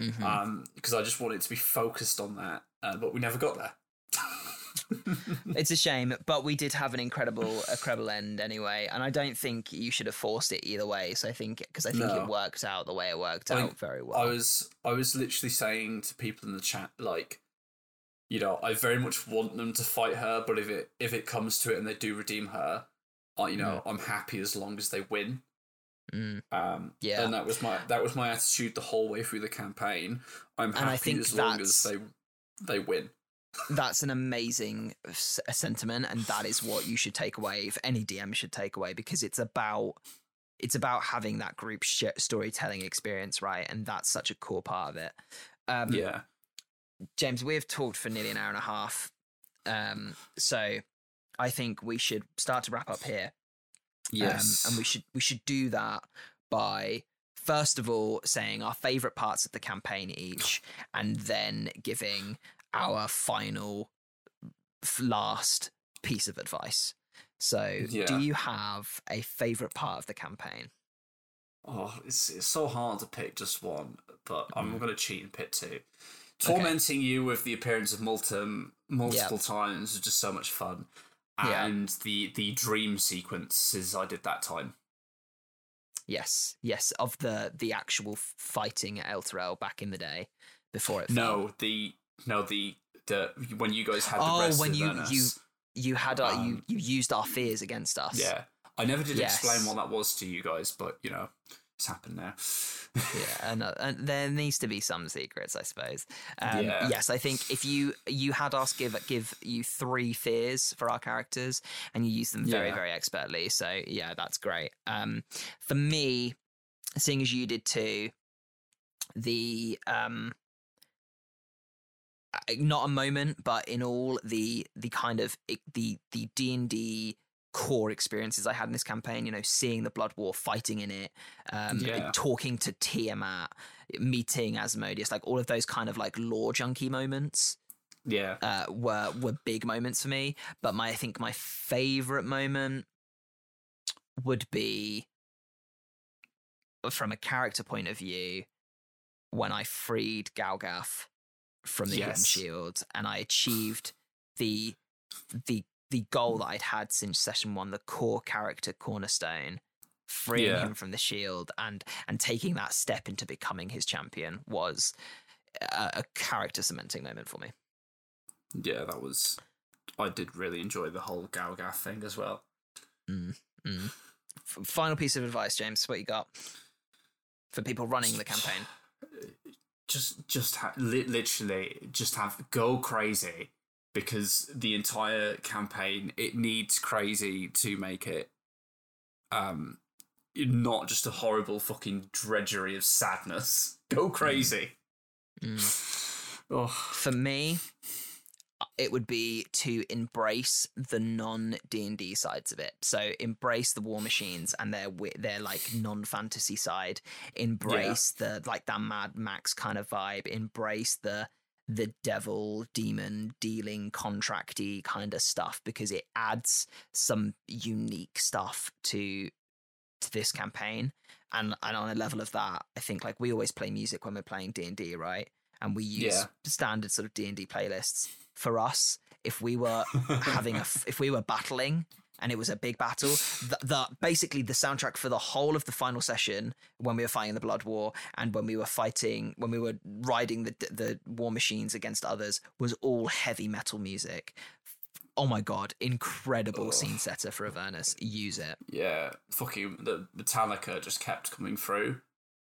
Speaker 1: Mhm.
Speaker 2: Um, because I just want it to be focused on that, uh, but we never got there. *laughs*
Speaker 1: it's a shame, but we did have an incredible, incredible end anyway, and I don't think you should have forced it either way. So I think because I think
Speaker 2: No.
Speaker 1: it worked out the way it worked
Speaker 2: I-
Speaker 1: out very well.
Speaker 2: I was I was literally saying to people in the chat like you know, I very much want them to fight her, but if it if it comes to it and they do redeem her, you know, I'm happy as long as they win.
Speaker 1: Mm.
Speaker 2: Um
Speaker 1: Yeah.
Speaker 2: and that was my that was my attitude the whole way through the campaign. I'm happy as long as they they win.
Speaker 1: That's an amazing s- sentiment, and that is what you should take away. If any DM should take away, because it's about it's about having that group sh- storytelling experience, right? And that's such a core part of it. Um,
Speaker 2: yeah.
Speaker 1: James, we've talked for nearly an hour and a half, um, so I think we should start to wrap up here.
Speaker 2: Yes.
Speaker 1: Um, and we should we should do that by first of all saying our favorite parts of the campaign each, *sighs* and then giving our final last piece of advice. So,
Speaker 2: Yeah.
Speaker 1: do you have a favorite part of the campaign?
Speaker 2: Oh, it's it's so hard to pick just one, but I'm
Speaker 1: Mm.
Speaker 2: gonna cheat and pick two. Tormenting you with the appearance of Multum multiple times was just so much fun,
Speaker 1: Yeah.
Speaker 2: and the the dream sequences I did that time.
Speaker 1: Yes, yes, of the the actual fighting at Elturel back in the day before it. fell.
Speaker 2: No, the no the the when you guys had the
Speaker 1: Oh,
Speaker 2: rest
Speaker 1: when
Speaker 2: of
Speaker 1: you- you- you had our, you
Speaker 2: Um,
Speaker 1: you used our fears against us.
Speaker 2: yeah. I never did explain what that was to you guys, but you know, it's happened now.
Speaker 1: yeah *laughs* and, uh, and there needs to be some secrets i suppose um,
Speaker 2: Yeah.
Speaker 1: yes i think if you you had us give give you three fears for our characters and you use them very
Speaker 2: Yeah.
Speaker 1: very expertly so yeah that's great um for me seeing as you did too the um not a moment but in all the the kind of the the d&d core experiences i had in this campaign you know seeing the blood war fighting in it um
Speaker 2: Yeah.
Speaker 1: talking to tiamat meeting asmodeus like all of those kind of like lore junkie moments
Speaker 2: yeah.
Speaker 1: uh, were were big moments for me. But my I think my favorite moment would be from a character point of view when I freed Gargauth from the Hidden
Speaker 2: Yes.
Speaker 1: Shield and I achieved the the the goal that I'd had since session one, the core character cornerstone, freeing
Speaker 2: Yeah.
Speaker 1: him from the shield and and taking that step into becoming his champion was a, a character cementing moment for me.
Speaker 2: Yeah, that was. I did really enjoy the whole Gargauth thing as well.
Speaker 1: Mm, mm. F- final piece of advice, James. What you got for people running the campaign? *sighs*
Speaker 2: Just, just ha- li- literally, just have go crazy because the entire campaign it needs crazy to make it. Um, not just a horrible fucking drudgery of sadness. *laughs* Go crazy.
Speaker 1: Mm. *sighs*
Speaker 2: Oh,
Speaker 1: For me, it would be to embrace the non D and D sides of it. So embrace the war machines and their their like non fantasy side. Embrace the like that Mad Max kind of vibe. Embrace the the devil demon dealing contracty kind of stuff because it adds some unique stuff to to this campaign. And and on a level of that i think like we always play music when we're playing d&d right? And we use
Speaker 2: Yeah.
Speaker 1: standard sort of d&d playlists for us. If we were *laughs* having a if we were battling and it was a big battle the, the basically the soundtrack for the whole of the final session when we were fighting the blood war and when we were fighting when we were riding the the war machines against others was all heavy metal music oh my god incredible scene setter for avernus use it
Speaker 2: yeah, fucking the Metallica just kept coming through.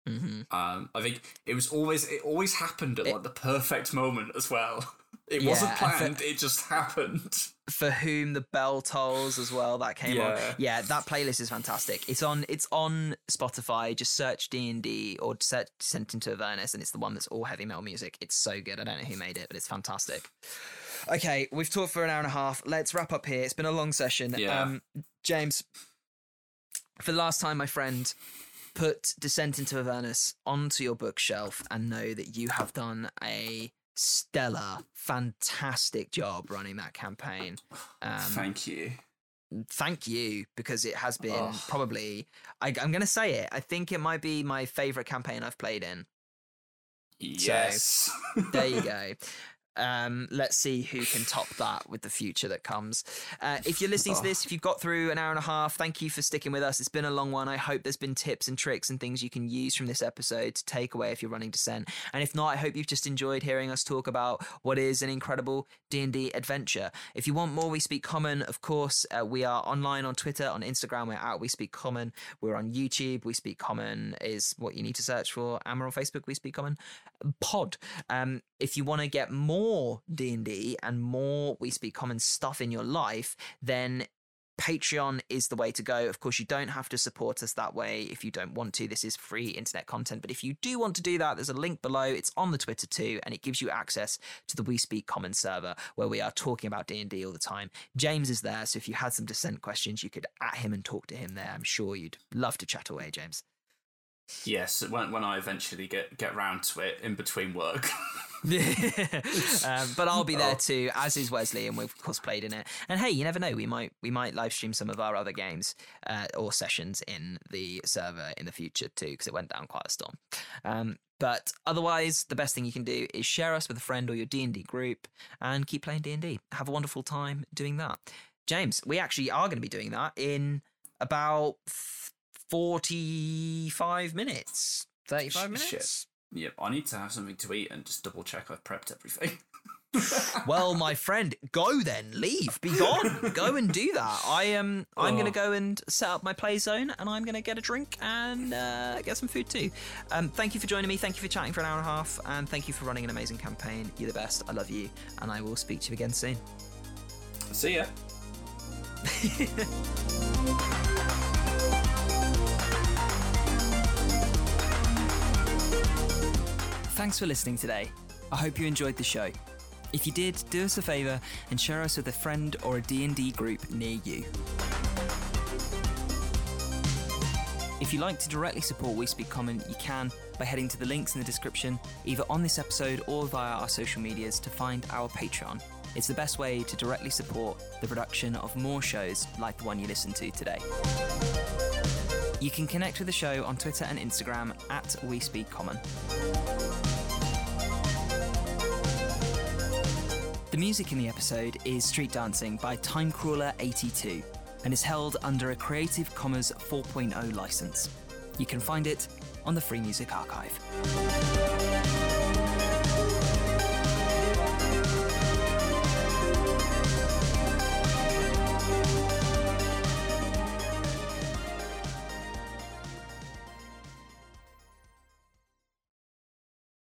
Speaker 1: hmm
Speaker 2: Um, I think it was always it always happened at
Speaker 1: It-
Speaker 2: like the perfect moment as well. *laughs* It
Speaker 1: Yeah,
Speaker 2: wasn't
Speaker 1: and for-
Speaker 2: planned; it just happened.
Speaker 1: For whom the bell tolls as well that came on.
Speaker 2: Yeah.
Speaker 1: yeah that playlist is fantastic. It's on it's on spotify. Just search d&d or search sent into avernus and it's the one that's all heavy metal music. It's so good. I don't know who made it but it's fantastic. Okay we've talked for an hour and a half. Let's wrap up here. It's been a long session.
Speaker 2: Yeah.
Speaker 1: um james for the last time my friend put descent into avernus onto your bookshelf and know that you have done a stellar fantastic job running that campaign um,
Speaker 2: Thank you.
Speaker 1: thank you because it has been
Speaker 2: Oh.
Speaker 1: probably I, i'm going to say it i think it might be my favorite campaign i've played in
Speaker 2: Yes. *laughs*
Speaker 1: there you go um, let's see who can top that with the future that comes. Uh, if you're listening to
Speaker 2: Oh.
Speaker 1: this, if you've got through an hour and a half, thank you for sticking with us. It's been a long one. I hope there's been tips and tricks and things you can use from this episode to take away if you're running Descent. And if not, I hope you've just enjoyed hearing us talk about what is an incredible D&D adventure. If you want more We Speak Common, of course, uh, we are online on Twitter, on Instagram, we're at We Speak Common. We're on YouTube. We Speak Common is what you need to search for. And we're on Facebook, We Speak Common pod. Um, if you want to get more D&D and more We Speak Common stuff in your life, then Patreon is the way to go. Of course, you don't have to support us that way if you don't want to. This is free internet content. But if you do want to do that, there's a link below. It's on the Twitter too, and it gives you access to the We Speak Common server where we are talking about D&D all the time. James is there, so if you had some Descent questions, you could at him and talk to him there. I'm sure you'd love to chat away, James.
Speaker 2: Yes, when when I eventually get get round to it in between work. *laughs* *laughs*
Speaker 1: um, but I'll be there
Speaker 2: Oh.
Speaker 1: too, as is Wesley, and we've of course played in it. And hey, you never know, we might we might live stream some of our other games uh, or sessions in the server in the future too, because it went down quite a storm. Um, but otherwise, the best thing you can do is share us with a friend or your D and D group, and keep playing D and D. Have a wonderful time doing that. James, we actually are going to be doing that in about forty-five minutes, thirty-five
Speaker 2: Shit. Yep, I need to have something to eat and just double check I've prepped everything. *laughs* *laughs*
Speaker 1: well, my friend, go then, leave, be gone, go and do that. I am. I'm
Speaker 2: Oh.
Speaker 1: going to go and set up my play zone, and I'm going to get a drink and uh, get some food too. Um, thank you for joining me. Thank you for chatting for an hour and a half, and thank you for running an amazing campaign. You're the best. I love you, and I will speak to you again soon.
Speaker 2: See ya. *laughs*
Speaker 1: Thanks for listening today. I hope you enjoyed the show. If you did, do us a favour and share us with a friend or a D&D group near you. If you'd like to directly support We Speak Common, you can by heading to the links in the description, either on this episode or via our social medias to find our Patreon. It's the best way to directly support the production of more shows like the one you listened to today. You can connect with the show on Twitter and Instagram at We Speak Common. The music in the episode is Street Dancing by Timecrawler82 and is held under a Creative Commons 4.0 license. You can find it on the Free Music Archive.